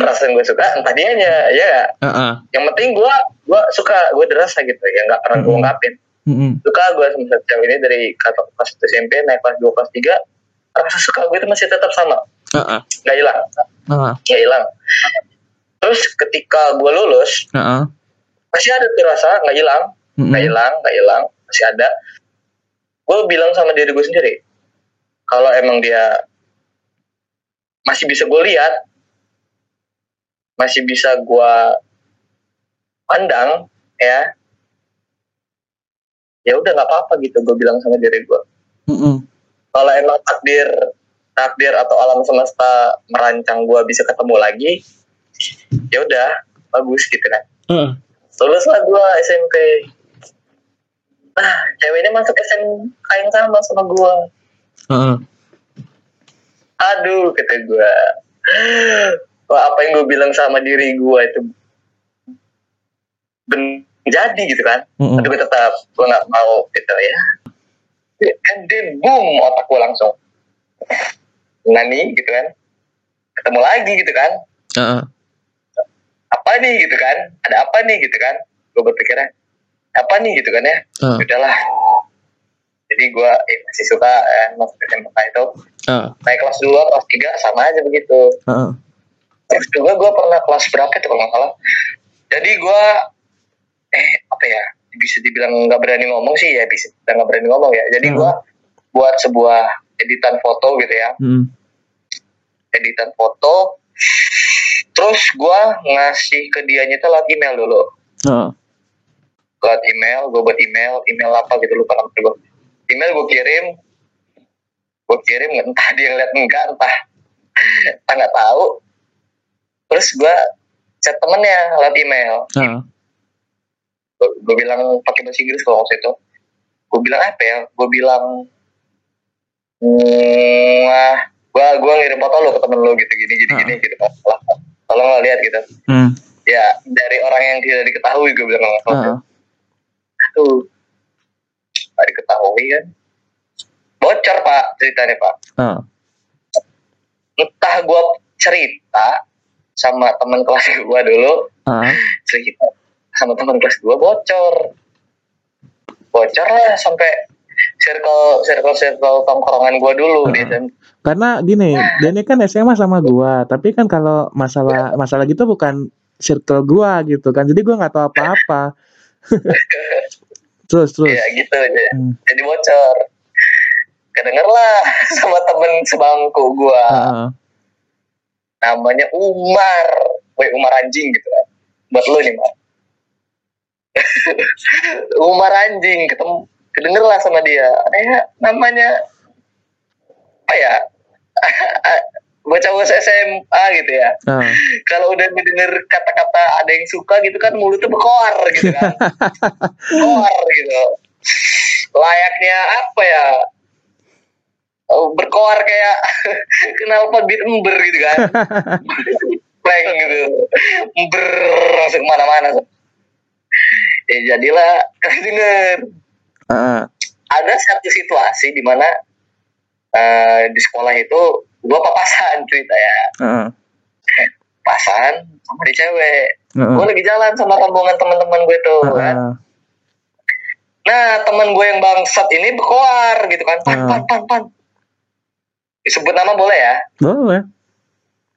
perasaan gue suka entah dianya ya Ah, ah. yang penting gue gue suka gue derasa gitu ya nggak pernah gue Mm-mm. suka gue sama satu cewek ini dari kata kelas 1 SMP naik kelas 2 kelas 3 rasa suka gue itu masih tetap sama Ah, ah. nggak hilang nggak hilang terus ketika gue lulus. Ah, ah. masih ada tuh rasa nggak hilang nggak hilang nggak hilang masih ada gue bilang sama diri gue sendiri kalau emang dia masih bisa gue lihat. Masih bisa gue pandang ya. Ya udah nggak apa-apa gitu gue bilang sama diri gue Mm-mm. kalau emang takdir takdir atau alam semesta merancang gue bisa ketemu lagi ya udah bagus gitu kan. Ah, lulus lah gue SMP nah ceweknya masuk SMK yang sama sama gue aduh kata gue wah apa yang gue bilang sama diri gue itu ben jadi gitu kan. Mm-mm. tapi gue tetap gue nggak mau gitu ya. And then boom otak gue langsung. Nani gitu kan. Ketemu lagi gitu kan. Ah. apa nih gitu kan. Ada apa nih gitu kan. Gue berpikirnya apa nih gitu kan ya. Ah. udahlah jadi gue eh, masih suka eh, masuk SMK itu. Ah, naik kelas 2, kelas 3 sama aja begitu. Ah. terus juga gue pernah kelas berapa itu kalau salah. Jadi gue eh apa ya bisa dibilang nggak berani ngomong sih ya bisa nggak berani ngomong ya. Jadi Hmm. gue buat sebuah editan foto gitu ya. Mm. editan foto. Terus gue ngasih ke dianya itu lewat email dulu. Ah, lewat email gue buat email email apa gitu lupa nama gue email gue kirim. Gue kirim entah dia ngeliat enggak entah entah nggak tahu. Terus gue chat temennya lewat email. Ah. gue bilang pakai bahasa Inggris kalau waktu itu. Gue bilang apa ya? Gue bilang hmm, ah, gue gue ngirim foto lo ke temen lo gitu gini gini Ah. gini gitu. Lah tolong lo lihat gitu. Mm. ya dari orang yang tidak diketahui gue bilang Ah, tuh nggak diketahui kan bocor pak ceritanya pak ah. entah gue cerita sama teman kelas gue dulu Ah, cerita sama teman kelas gue bocor bocor lah sampai circle circle circle tongkrongan gue dulu Ah. di SMP. Karena gini, dia ini kan SMA sama gua, tapi kan kalau masalah masalah gitu bukan circle gua gitu kan. Jadi gua nggak tahu apa-apa. terus terus. ya gitu aja. Hmm. jadi bocor. Kedenger lah sama temen sebangku gue Ah, ah. namanya Umar. Woi Umar anjing gitu kan. Buat lu nih Mar. Umar anjing. Ketemu kedenger lah sama dia. Eh namanya apa ya bocah-bocah SMA gitu ya. Ah. kalau udah mendengar kata-kata ada yang suka gitu kan mulutnya berkoar gitu kan. Koar gitu. Layaknya apa ya? Oh, berkoar kayak kenal pot bit ember gitu kan. Prank gitu. Ember langsung ke mana-mana. Ya jadilah denger. Ah. ada satu situasi di mana eh, di sekolah itu gua papasan cerita ya Ah, pasan sama di cewek. Ah. gue lagi jalan sama rombongan teman-teman gue tuh Ah, kan. Ah. nah teman gue yang bangsat ini berkoar gitu kan. Pan pan pan pan. Disebut nama boleh ya? Boleh.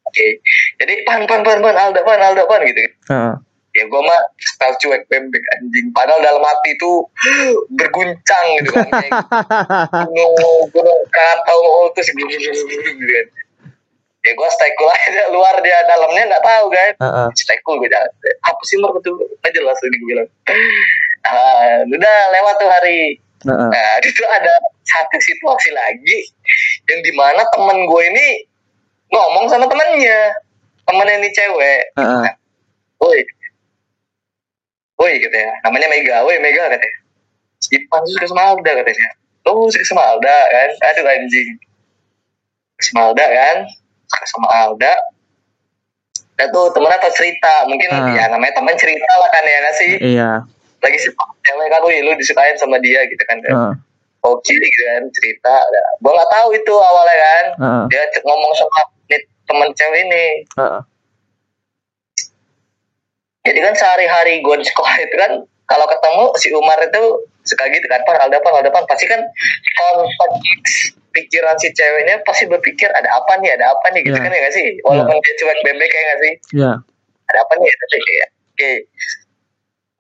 oke. Jadi pan pan pan pan Alda pan Alda pan gitu Ah, ya gue mah style cuek bebek anjing. Padahal dalam hati itu berguncang gitu kan kayak gunung gunung krakatau terus gitu kan ya gue stay cool aja luar dia. Dalamnya nggak tahu kan Heeh. stay cool gue jalan. Apa sih mar betul nggak jelas tadi gue bilang. Ah, udah lewat tuh hari. Heeh. nah itu ada satu situasi lagi yang di mana temen gue ini ngomong sama temennya. Temennya ini cewek. Heeh. woi woi katanya namanya Mega woi Mega katanya Ipan suka sama Alda katanya lo suka sama Alda kan? Aduh anjing. Sama Alda kan? Suka sama Alda. Dan tuh temennya tau cerita. Mungkin Ah. ya namanya temen cerita lah kan ya nggak sih? Iya. lagi suka cewek kan? Wih lu disukain sama dia gitu kan Heeh. oke gitu kan cerita. Nah, gua nggak tahu itu awalnya kan? Heeh. dia ngomong sama temen cewek ini. Heeh. Jadi kan sehari-hari gue di sekolah itu kan kalau ketemu si Umar itu suka gitu kan pan Alda pan Alda pan. Pasti kan konteks pikiran si ceweknya pasti berpikir ada apa nih ada apa nih? Gitu Iya. kan ya nggak sih? Walaupun dia cuek bebek kayak nggak sih? Iya. ada apa nih? Tapi kayak oke.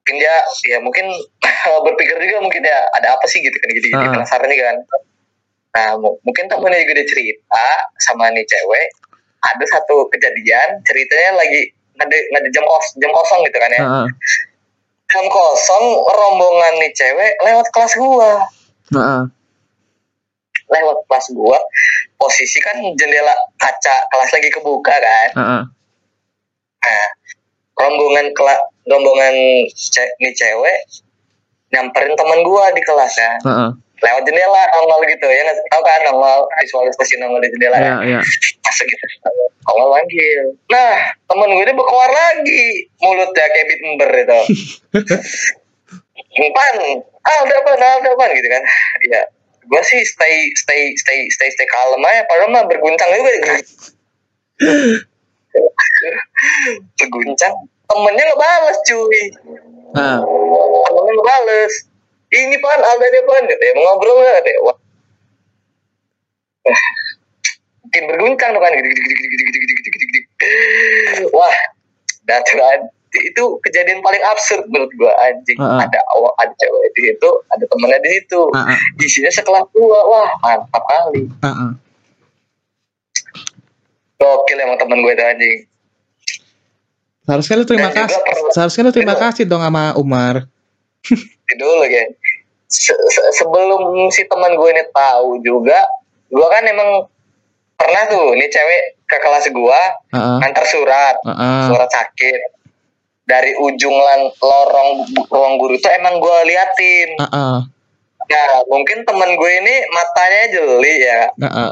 Mungkin dia ya mungkin berpikir juga mungkin ya ada apa sih? Gitu kan gitu, -gitu Ah. penasaran nih kan. Nah mu- mungkin temennya juga dia cerita sama nih cewek ada satu kejadian ceritanya lagi ada ada jam kos jam kosong gitu kan ya Heeh. jam kosong rombongan nih cewek lewat kelas gua Heeh. lewat kelas gua posisi kan jendela kaca kelas lagi kebuka kan Heeh. nah rombongan kelas rombongan ce- nih cewek nyamperin teman gua di kelas ya Heeh. Lewat jendela nongol gitu ya nggak tahu kan nongol visualisasi nongol di jendela Iya, ya? Iya. masuk gitu. Nongol manggil nah temen gue ini berkoar lagi. Mulutnya kayak bit ember itu pan Alda pan Alda pan gitu kan. Ya gue sih stay stay stay stay stay kalem aja. Padahal mah berguncang juga. Berguncang. Temennya nggak balas cuy. Heeh. temennya nggak balas ini pan Alda dia pan katanya mau ngobrol nggak katanya wah makin berguncang tuh kan wah datu kan itu kejadian paling absurd menurut gua anjing Heeh. ada awak ada cewek di situ ada temennya di situ Heeh. isinya sekelas gua wah mantap kali Heeh. gokil emang temen gue itu anjing Seharusnya lu terima Dan kasih. Seharusnya lu terima kasih dong sama Umar. Itu dulu kan Se- se- sebelum si teman gue ini tahu juga gua kan emang pernah tuh nih cewek ke kelas gua Heeh. antar surat Heeh. surat sakit dari ujung lan, lorong ruang guru itu emang gue liatin Heeh. nah mungkin temen gue ini matanya jeli ya Heeh.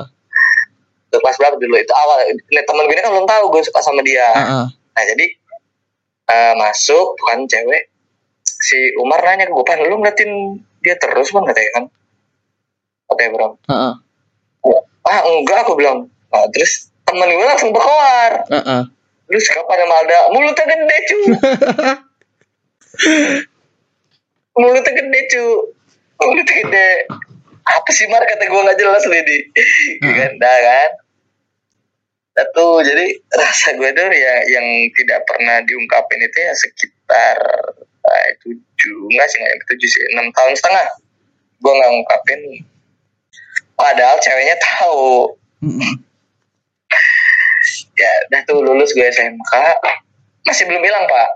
Tuh, kelas berapa dulu itu awal ini temen gue ini kan belum tahu gue suka sama dia Heeh. nah jadi eh, masuk tuh kan cewek si Umar nanya ke gue pan lu ngeliatin dia terus bang katanya kan. Katanya bro. Heeh. ah enggak aku bilang. Nah, terus temen gue langsung berkoar. Heeh. lu suka pada Malda? Mulutnya gede cu. Mulutnya gede cu. Mulutnya gede. Apa sih Mar? kata gue nggak jelas nih di Hmm. kan kan. Satu jadi rasa gue tuh ya yang tidak pernah diungkapin itu ya sekitar tujuh enggak sih nggak tujuh sih. Enam tahun setengah. Gue nggak ngungkapin. Padahal ceweknya tahu. Ya udah tuh lulus gue SMK masih belum hilang pak.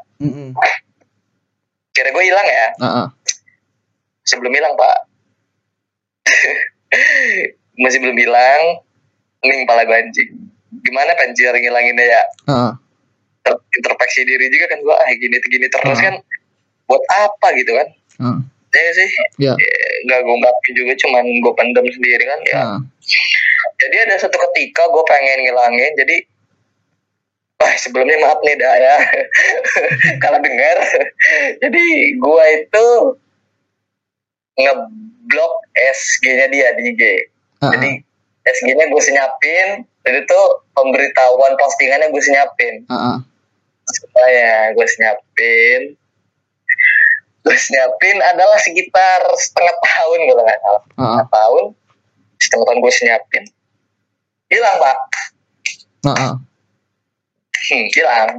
Kira gue hilang ya? Masih belum hilang pak. Masih belum hilang. Ini kepala gue anjing. Gimana penjir ngilanginnya ya? Heeh. Ter- introspeksi diri juga kan gue ah gini gini terus Hmm. kan buat apa gitu kan Heeh. ya sih Ya. Ya, nggak gue ungkapin juga cuman gue pendem sendiri kan ya Heeh. jadi ada satu ketika gue pengen ngilangin jadi Wah sebelumnya maaf nih dah ya kalau dengar jadi gue itu ngeblok SG-nya dia di IG jadi Heeh. SG-nya gue senyapin jadi tuh pemberitahuan postingannya gue senyapin Heeh. supaya gue senyapin gue senyapin adalah sekitar setengah tahun kalau nggak salah. Heeh. setengah tahun setengah tahun gue senyapin hilang pak. Heeh. Hmm, hilang.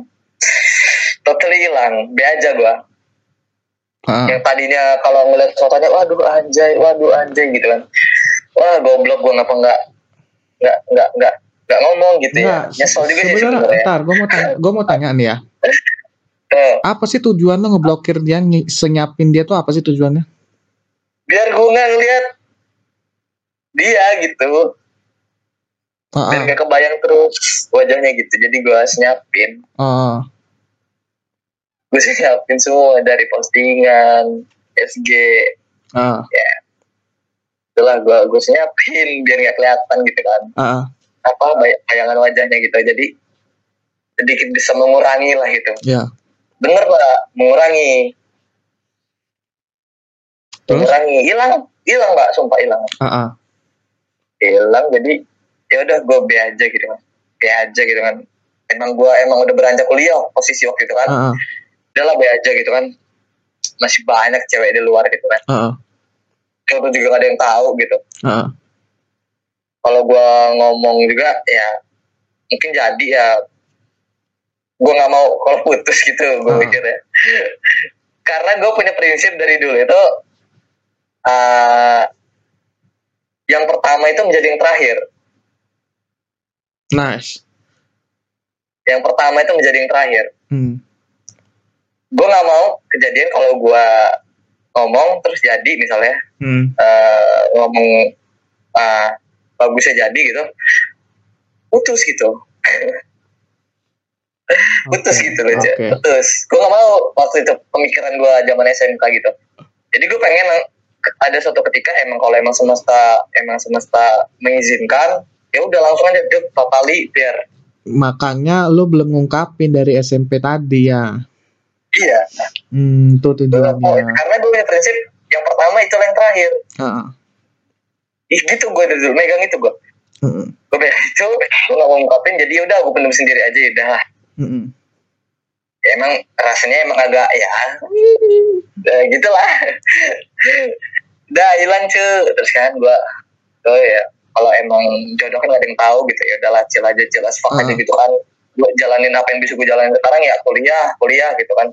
Totally hilang. Be aja gue Ah, yang tadinya kalau ngeliat fotonya waduh anjay waduh anjay gitu kan. Wah goblok gue ngapa nggak nggak nggak nggak nggak ngomong gitu enggak, ya nyesel juga sih sebenarnya sebenarnya. ntar gue mau tanya gue mau tanya nih ya Eh, apa sih tujuan lo ngeblokir dia senyapin dia tuh apa sih tujuannya? Biar gue nggak ngeliat dia gitu. Ah, biar ah, nggak kebayang terus wajahnya gitu. Jadi gue senyapin. Ah. gue siapin semua dari postingan SG ah, itulah gue gue siapin biar nggak kelihatan gitu kan. Ah. apa bay- bayangan wajahnya gitu. Jadi sedikit bisa mengurangi lah gitu. Ya bener pak mengurangi Terus? mengurangi hilang hilang pak sumpah hilang ah. hilang jadi ya udah gue be aja gitu kan be aja gitu kan emang gue emang udah beranjak kuliah posisi waktu itu kan Ah, ah. udahlah be aja gitu kan masih banyak cewek di luar gitu kan ah. itu juga gak ada yang tahu gitu ah. kalau gue ngomong juga ya mungkin jadi ya gue nggak mau kalau putus gitu gue Ah. mikir ya karena gue punya prinsip dari dulu itu eh yang pertama itu menjadi yang terakhir nice yang pertama itu menjadi yang terakhir hmm. gue nggak mau kejadian kalau gue ngomong terus jadi misalnya Hmm. eh, ngomong ah, bagusnya jadi gitu putus gitu putus Oke, gitu loh oke. putus. Gue gak mau waktu itu pemikiran gue zaman SMK gitu. Jadi gue pengen ada suatu ketika emang kalau emang semesta emang semesta mengizinkan ya udah langsung aja deh totali biar. Makanya lo belum ngungkapin dari SMP tadi ya? Iya. Hmm mau. tujuannya. karena gue prinsip yang pertama itu yang terakhir. Ah. Ih, gitu gue dari dulu megang itu gue Hmm, gue bilang itu gue gak mau ngungkapin jadi udah gue pendem sendiri aja ya udah hmm, hmm. ya, emang rasanya emang agak ya ya gitulah udah hilang cuy terus kan gua oh ya kalau emang jodoh kan gak ada yang tahu gitu ya udahlah chill aja chill as fuck aja Ah. gitu kan gua jalanin apa yang bisa gua jalanin sekarang ya kuliah kuliah gitu kan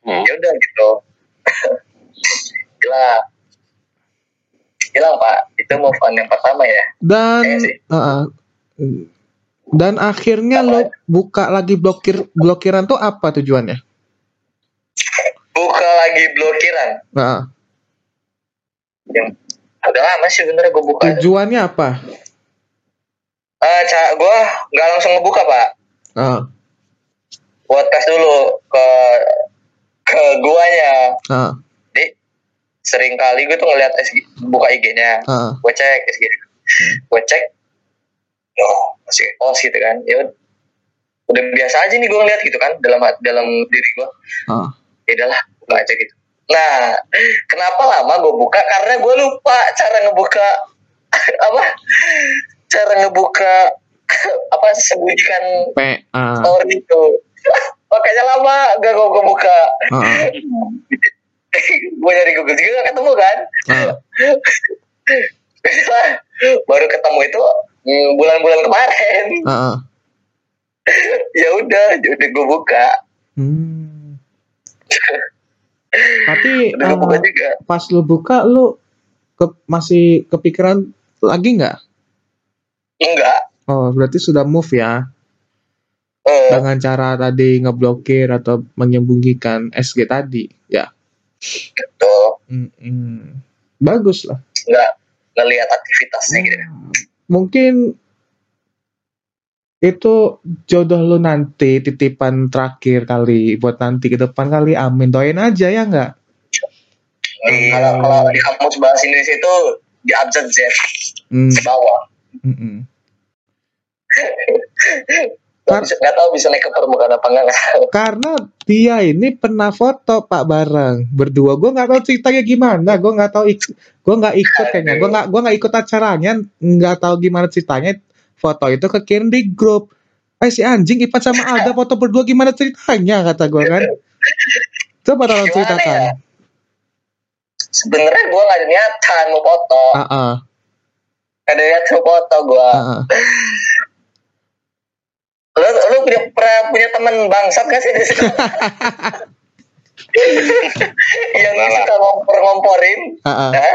Hmm. ya udah gitu gila hilang pak itu move on yang pertama ya dan sih. ah, ah. Dan akhirnya lo buka lagi blokir blokiran tuh apa tujuannya? Buka lagi blokiran? Ah, yang udah lama sih bener gue buka. Tujuannya apa? Eh, ca gue nggak langsung ngebuka pak. Ah, buat tes dulu ke ke guanya. Ah, jadi sering kali gue tuh ngeliat SG, buka IG-nya ah. gue cek SG gue cek oh masih kos gitu kan. Ya ud- udah biasa aja nih gue ngeliat gitu kan dalam dalam diri gue Ah. ya udahlah buka aja gitu. Nah kenapa lama gue buka? Karena gue lupa cara ngebuka apa? Cara ngebuka apa sembunyikan P A story itu. Makanya lama gak gue, gue buka. Ah, gue dari Google juga gak ketemu kan? Ah. baru ketemu itu bulan-bulan kemarin ah, ah. ya udah udah gue buka Hmm. Tapi udah gue buka ah, juga pas lu buka lu ke- masih kepikiran lagi nggak? enggak Oh berarti sudah move ya Eh, dengan cara tadi ngeblokir atau menyembunyikan SG tadi ya. gitu Mm-mm. Bagus lah. nggak ngelihat aktivitasnya gitu Mungkin itu jodoh lu nanti titipan terakhir kali buat nanti ke depan kali amin. Doain aja ya nggak? Hmm, kalau kalau di kamus bahasa Indonesia itu di abjad Z Hmm, di bawah. Mm-mm. nggak bisa nggak tahu bisa naik ke permukaan apa enggak karena dia ini pernah foto pak bareng berdua. Gue nggak tahu ceritanya gimana gue nggak tahu ik- gue nggak ikut kayaknya. Gue nggak gue nggak ikut acaranya nggak tahu gimana ceritanya. Foto itu kekirim di grup eh si anjing Ipan sama Alda foto berdua gimana ceritanya kata gue kan. Coba tolong Gimana ceritakan. ya? sebenarnya gue nggak ada niatan mau foto. Ah nggak ada niatan mau foto gue ah ah. Lu, lu punya, pernah punya teman bangsat gak sih di situ? yang lah. suka ngompor-ngomporin, Heeh. ya?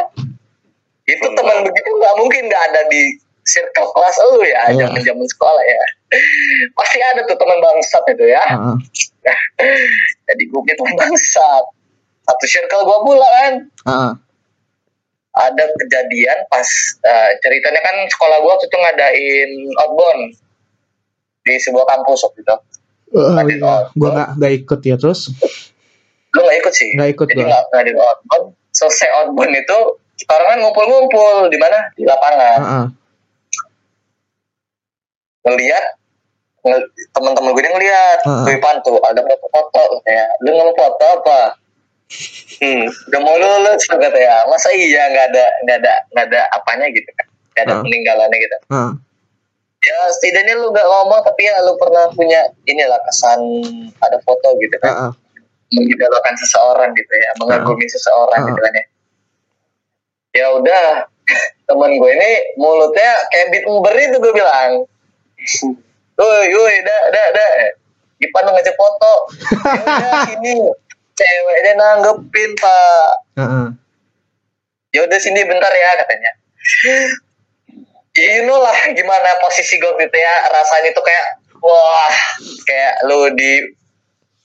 Itu teman begitu nggak mungkin nggak ada di circle kelas lu ya, Iya. zaman zaman sekolah ya. Pasti ada tuh teman bangsat itu ya. Heeh. Jadi gue punya teman bangsat. Satu circle gue pula kan. Heeh. Ada kejadian pas eh, ceritanya kan sekolah gue waktu itu ngadain outbound di sebuah kampus waktu itu. Oh, Ngadain iya. outbound. Gua nggak nggak ikut ya terus. Lu nggak ikut sih? Nggak ikut Jadi gua. nggak ngadain outbound. Selesai outbound itu sekarang kan ngumpul-ngumpul di mana? Di lapangan. Heeh. Ngeliat nge- teman-teman gue ngeliat Heeh. Wih Pan tuh ada foto-foto ya lu nggak mau foto apa hmm udah mau lulus kata ya masa iya nggak ada nggak ada nggak ada apanya gitu kan nggak ada Heeh. peninggalannya gitu Heeh. Ya setidaknya lu nggak ngomong tapi ya lu pernah punya inilah kesan ada foto gitu kan. Heeh. mengidolakan seseorang gitu ya mengagumi seseorang Heeh. gitu kan ya. Ya udah temen gue ini mulutnya kayak beat uber itu gue bilang. Woi woi dah dah dah. Ipan ngajak foto. Ya udah sini ceweknya nanggepin pak. Heeh. ya udah sini bentar ya katanya inilah gimana posisi gue gitu ya rasanya tuh kayak wah kayak lu di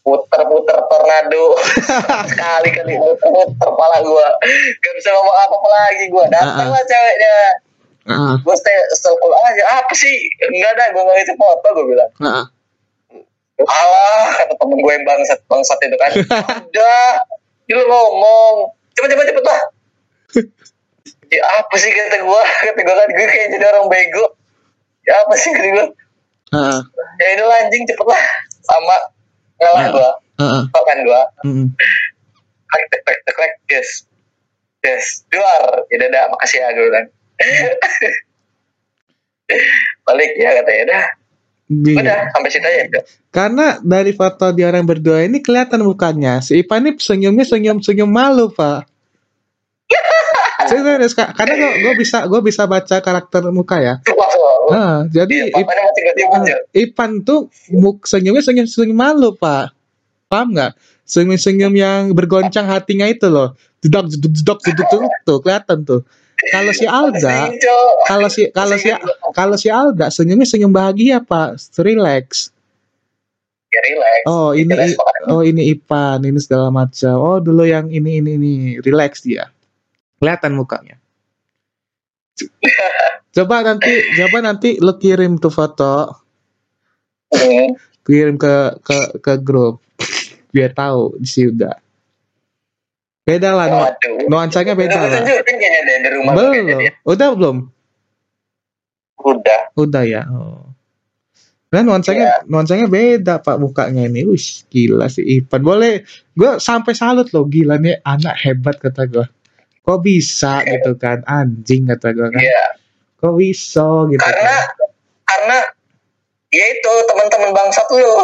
puter-puter tornado. Sekali kali puter kepala gue gak bisa ngomong apa-apa lagi gue datang lah ceweknya. Heeh. gue cool aja. Apa sih? Enggak ada gue nggak itu foto gue bilang. Heeh. alah kata temen gue yang bangsat bangsat itu kan. Udah ini lu ngomong. Cepet cepet cepet lah ya apa sih kata gue kata gue kan gue kayak jadi orang bego. Ya apa sih? Kata gue Heeh. ya ini anjing cepet lah. Sama ngalah Ya. gue Heeh. kan gue tek tek tek tek tek. Yes. Yes. Duar ya dadah makasih ya gue bilang. Balik ya katanya dah. Iya. udah sampai situ aja. Karena dari foto di orang berdua ini kelihatan mukanya. Si Ipan ini senyumnya senyum-senyum malu, Pak. Serius, Kak. Karena gue gue bisa gue bisa baca karakter muka ya. Nah, jadi Iya, papanya masih gede aja. Ip- Ipan tuh muk senyumnya senyum-senyum malu, Pak. Paham nggak? Senyum-senyum yang bergoncang hatinya itu loh. Jedok, jedok, jedok, jedok, jedok, tuh kelihatan tuh. Kalau si Alda, kalau si kalau si kalau si Alda senyumnya senyum bahagia, Pak. Relax. Ya relax. Oh ini Relax, oh ini Ipan ini segala macam. Oh dulu yang ini ini ini relax dia. Kelihatan mukanya. Coba nanti coba nanti lo kirim tuh foto, kirim ke ke ke grup biar tahu si udah. Beda lah, nu- Waduh. nuansanya beda Udah lah. kayaknya Belum, udah belum, Udah. udah ya. Oh. Nah nuansanya nuansanya beda pak mukanya ini, Wih, gila sih Ipan. Boleh, gue sampai salut loh, gila nih anak hebat kata gue. Kok bisa gitu kan, anjing kata gue kan. Iya. Kok bisa gitu Karena kan. karena ya itu teman-teman bangsat lu.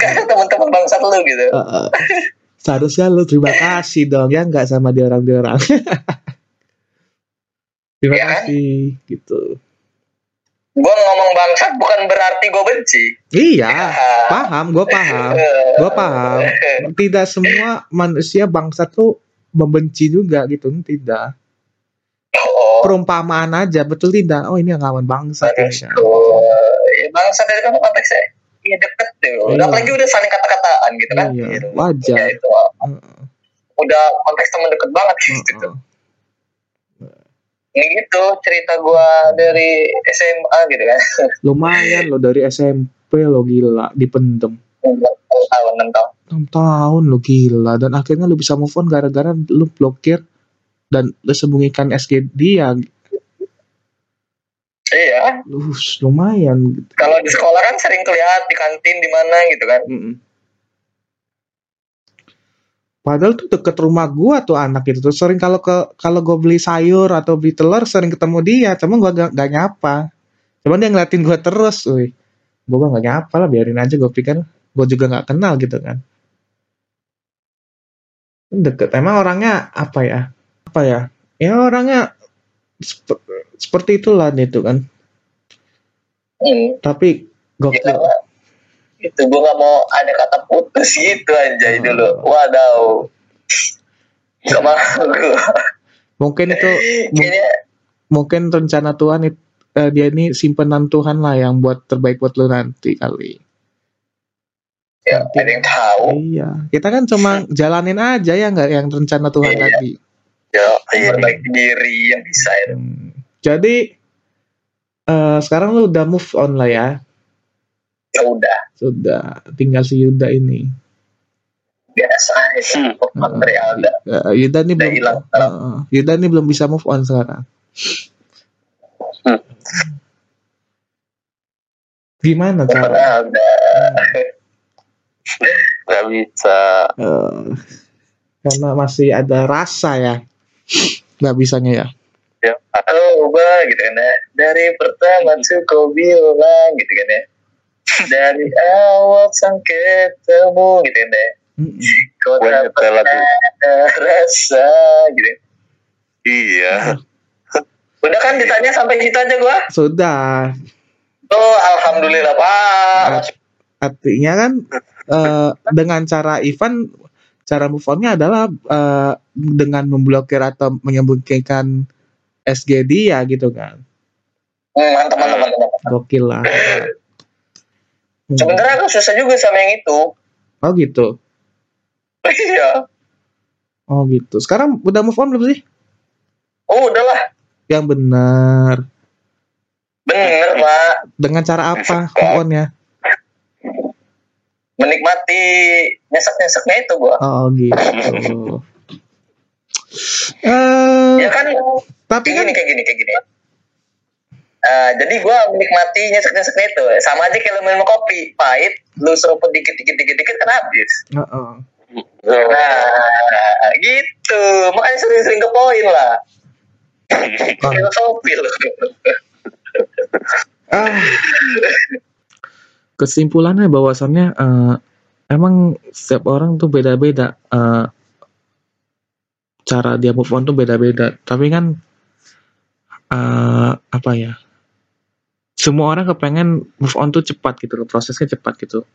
Karena teman-teman bangsat lu gitu. Heeh. Seharusnya lu terima kasih dong ya nggak sama dia orang dia orang. terima Iya kan? kasih gitu. Gua ngomong bangsat bukan berarti gue benci. Iya, paham, gue paham, gue paham. Tidak semua manusia bangsa tuh membenci juga gitu, tidak. Oh, Perumpamaan aja, betul tidak? Oh ini yang lawan bangsa. terus ya. Ya, bangsat itu kan konteksnya. Iya deket tuh. Iya. Apalagi udah saling kata-kataan gitu kan. Iya, Gitu. wajar. Ya itu udah konteks teman deket banget gitu. Ini gitu cerita gua dari SMA gitu kan. Lumayan lo dari SMP lo gila, dipendem. 6 tahun, 6 tahun. 6 tahun lo gila dan akhirnya lo bisa move on gara-gara lo blokir dan lo sembunyikan SG dia. Iya. Uh, lumayan. Kalau di sekolah kan sering kelihatan di kantin di mana gitu kan. Mm-mm. Padahal tuh deket rumah gua tuh anak itu tuh sering kalau ke kalau gua beli sayur atau beli telur sering ketemu dia, cuma gua gak, gak nyapa. Cuman dia ngeliatin gua terus, wih. Gua gak nyapa lah, biarin aja gua pikir gua juga gak kenal gitu kan. Deket, emang orangnya apa ya? Apa ya? Ya orangnya sep- seperti itulah dia tuh kan. Hmm, Tapi gokil. gila. Itu gue gak mau ada kata putus gitu anjay dulu. Waduh. Gak mau gue. Mungkin itu Kayaknya mungkin rencana Tuhan it- eh, dia ini simpenan Tuhan lah yang buat terbaik buat lu nanti kali. ya, ada yang tahu. Iya, kita kan cuma jalanin aja ya nggak yang rencana Tuhan Iya. tadi. Ya, perbaiki diri yang bisa itu. Hmm. Jadi eh, sekarang lu udah move on lah ya, Ya udah, sudah tinggal si Yuda ini. biasa aja. Hmm. Eh, Yuda ini belum, hilang. eh, Yuda ini belum bisa move on sekarang. Hmm. Gimana cara? Alda. Gak bisa. Eh, karena masih ada rasa ya, nggak bisanya ya. Ya, Oh, ubah gitu kan ya. Dari pertama tuh kau bilang gitu kan ya. Dari awal sampai ketemu gitu ya. Kau lagu. ada rasa gitu. Iya. Udah kan ditanya sampai situ aja gua. Sudah, Oh, alhamdulillah Pak. Art- artinya kan eh, dengan cara Ivan cara move on-nya adalah eh, dengan memblokir atau menyembunyikan SG dia gitu kan Hmm, mantap, mantap, mantap. gokil lah Hmm. Sebenarnya aku susah juga sama yang itu. oh gitu Iya. oh gitu sekarang udah move on belum sih Oh, udahlah. yang benar Bener, Pak. dengan cara apa move on-nya Menikmati nyesek-nyeseknya itu gua. oh gitu eh Ya kan tapi kayak kan gini, kayak gini, kayak gini. Eh, jadi gua menikmati nyesek-nyeseknya itu. Sama aja kayak lu minum kopi. Pahit lu seruput dikit dikit dikit dikit kan habis. Heeh. nah gitu. Makanya sering-sering ke poin lah. Filosofi lu. Ah. Kesimpulannya bahwasannya eh, emang setiap orang tuh beda-beda. Eh, cara dia move on tuh beda-beda. Tapi kan eh, apa ya semua orang kepengen move on tuh cepat gitu loh prosesnya cepat gitu.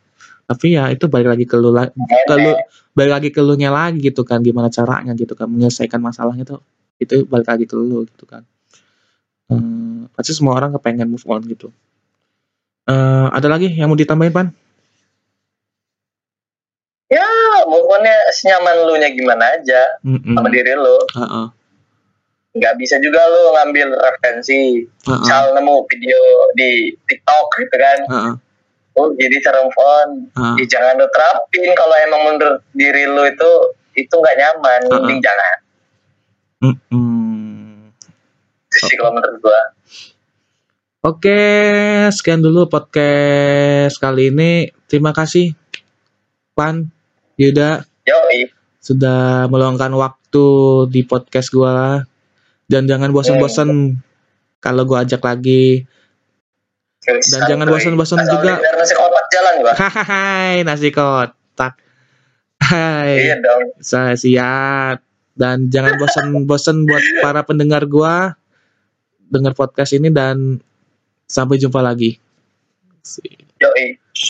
Tapi ya itu balik lagi ke lu ke lu balik lagi ke lu nya lagi gitu kan gimana caranya gitu kan menyelesaikan masalahnya tuh itu balik lagi ke lu gitu kan. Eh, pasti semua orang kepengen move on gitu. Eh, ada lagi yang mau ditambahin pan? Ya move on-nya senyaman lu nya gimana aja Mm-mm. sama diri lu. Heeh. Nggak bisa juga lu ngambil referensi Heeh. misal nemu video di TikTok gitu kan Heeh. oh jadi move on Heeh. Ya, jangan lu terapin kalau emang menurut diri lu itu itu nggak nyaman Uh-uh. mending jangan Mm-mm. itu sih kalau menurut gua Oke, sekian dulu podcast kali ini. Terima kasih, Pan, Yuda, yoi sudah meluangkan waktu di podcast gua. Dan jangan bosan-bosan kalau gua ajak lagi. Dan jangan bosan-bosan juga. Nasi kotak jalan Hai, nasi kotak. Hai. iya dong Saya siap. Dan jangan bosan-bosan buat para pendengar gua dengar podcast ini dan sampai jumpa lagi. yoi